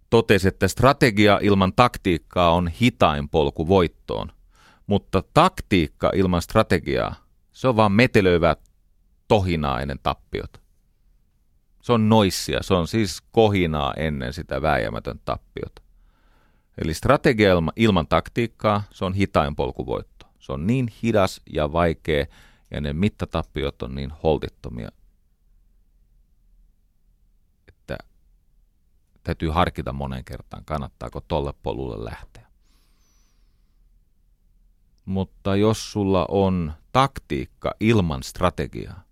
totesi, että strategia ilman taktiikkaa on hitain polku voittoon, mutta taktiikka ilman strategiaa, se on vaan metelöivää tohinaa ennen tappiota. Se on noissia, se on siis kohinaa ennen sitä vääjäämätön tappiota. Eli strategia ilman taktiikkaa, se on hitain polkuvoitto. Se on niin hidas ja vaikea, ja ne mittatappiot on niin holtittomia, että täytyy harkita monen kertaan, kannattaako tolle polulle lähteä. Mutta jos sulla on taktiikka ilman strategiaa,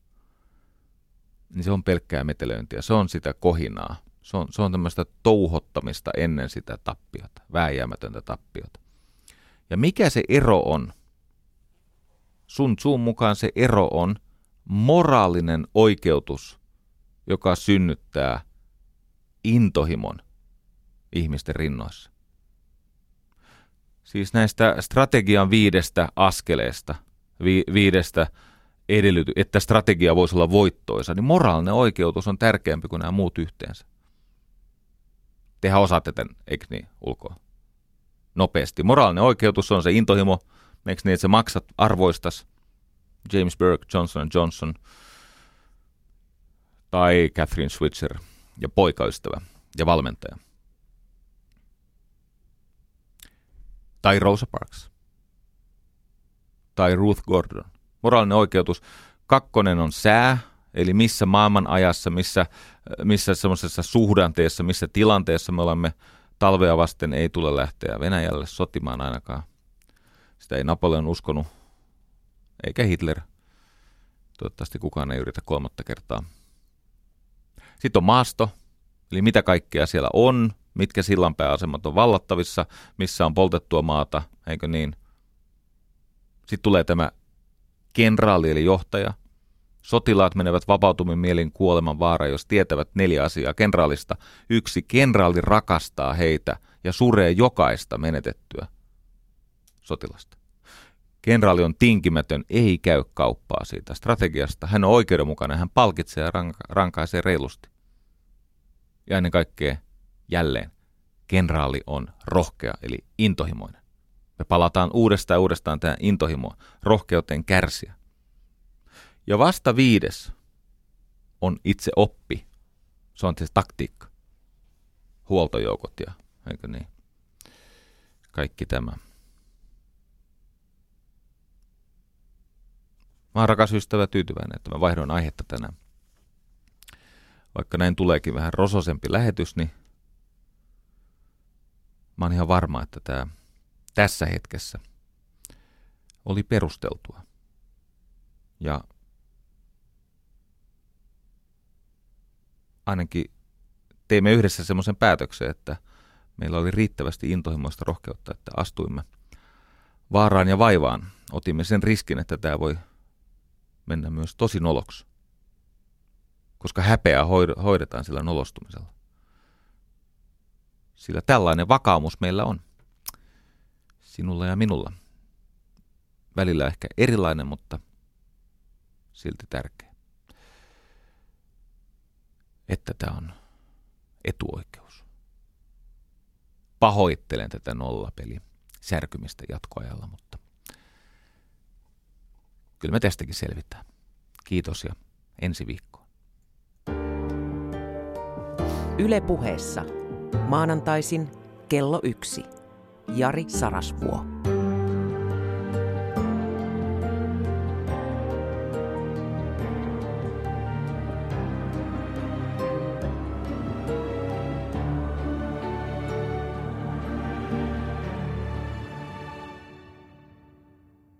niin se on pelkkää metelöintiä. Se on sitä kohinaa. Se on, se on tämmöistä touhottamista ennen sitä tappiota, vääjäämätöntä tappiota. Ja mikä se ero on? Sun suun mukaan se ero on moraalinen oikeutus, joka synnyttää intohimon ihmisten rinnoissa. Siis näistä strategian viidestä askeleesta, vi, viidestä edellyty, että strategia voisi olla voittoisa, niin moraalinen oikeutus on tärkeämpi kuin nämä muut yhteensä. Tehän osaatte tämän, eikö niin, ulkoa? Nopeasti. Moraalinen oikeutus on se intohimo, eikö niin, että sä maksat arvoistas James Burke, Johnson Johnson tai Catherine Switzer ja poikaystävä ja valmentaja. Tai Rosa Parks. Tai Ruth Gordon moraalinen oikeutus. Kakkonen on sää, eli missä maailman ajassa, missä, missä semmoisessa suhdanteessa, missä tilanteessa me olemme talvea vasten ei tule lähteä Venäjälle sotimaan ainakaan. Sitä ei Napoleon uskonut, eikä Hitler. Toivottavasti kukaan ei yritä kolmatta kertaa. Sitten on maasto, eli mitä kaikkea siellä on, mitkä sillanpääasemat on vallattavissa, missä on poltettua maata, eikö niin? Sitten tulee tämä kenraali eli johtaja. Sotilaat menevät vapautumin mielin kuoleman vaara, jos tietävät neljä asiaa kenraalista. Yksi, kenraali rakastaa heitä ja suree jokaista menetettyä sotilasta. Kenraali on tinkimätön, ei käy kauppaa siitä strategiasta. Hän on oikeudenmukainen, hän palkitsee ja ranka- rankaisee reilusti. Ja ennen kaikkea, jälleen, kenraali on rohkea, eli intohimoinen. Me palataan uudestaan ja uudestaan tähän intohimoon, rohkeuteen kärsiä. Ja vasta viides on itse oppi. Se on siis taktiikka. Huoltojoukot ja eikö niin, kaikki tämä. Mä oon rakas ystävä tyytyväinen, että mä vaihdoin aihetta tänään. Vaikka näin tuleekin vähän rososempi lähetys, niin mä oon ihan varma, että tämä tässä hetkessä oli perusteltua. Ja ainakin teimme yhdessä semmoisen päätöksen, että meillä oli riittävästi intohimoista rohkeutta, että astuimme vaaraan ja vaivaan. Otimme sen riskin, että tämä voi mennä myös tosi noloksi, koska häpeää hoidetaan sillä nolostumisella. Sillä tällainen vakaumus meillä on, sinulla ja minulla. Välillä ehkä erilainen, mutta silti tärkeä. Että tämä on etuoikeus. Pahoittelen tätä nollapeli särkymistä jatkoajalla, mutta kyllä me tästäkin selvitään. Kiitos ja ensi viikkoon. Yle puheessa. Maanantaisin kello yksi. Jari Sarasvuo.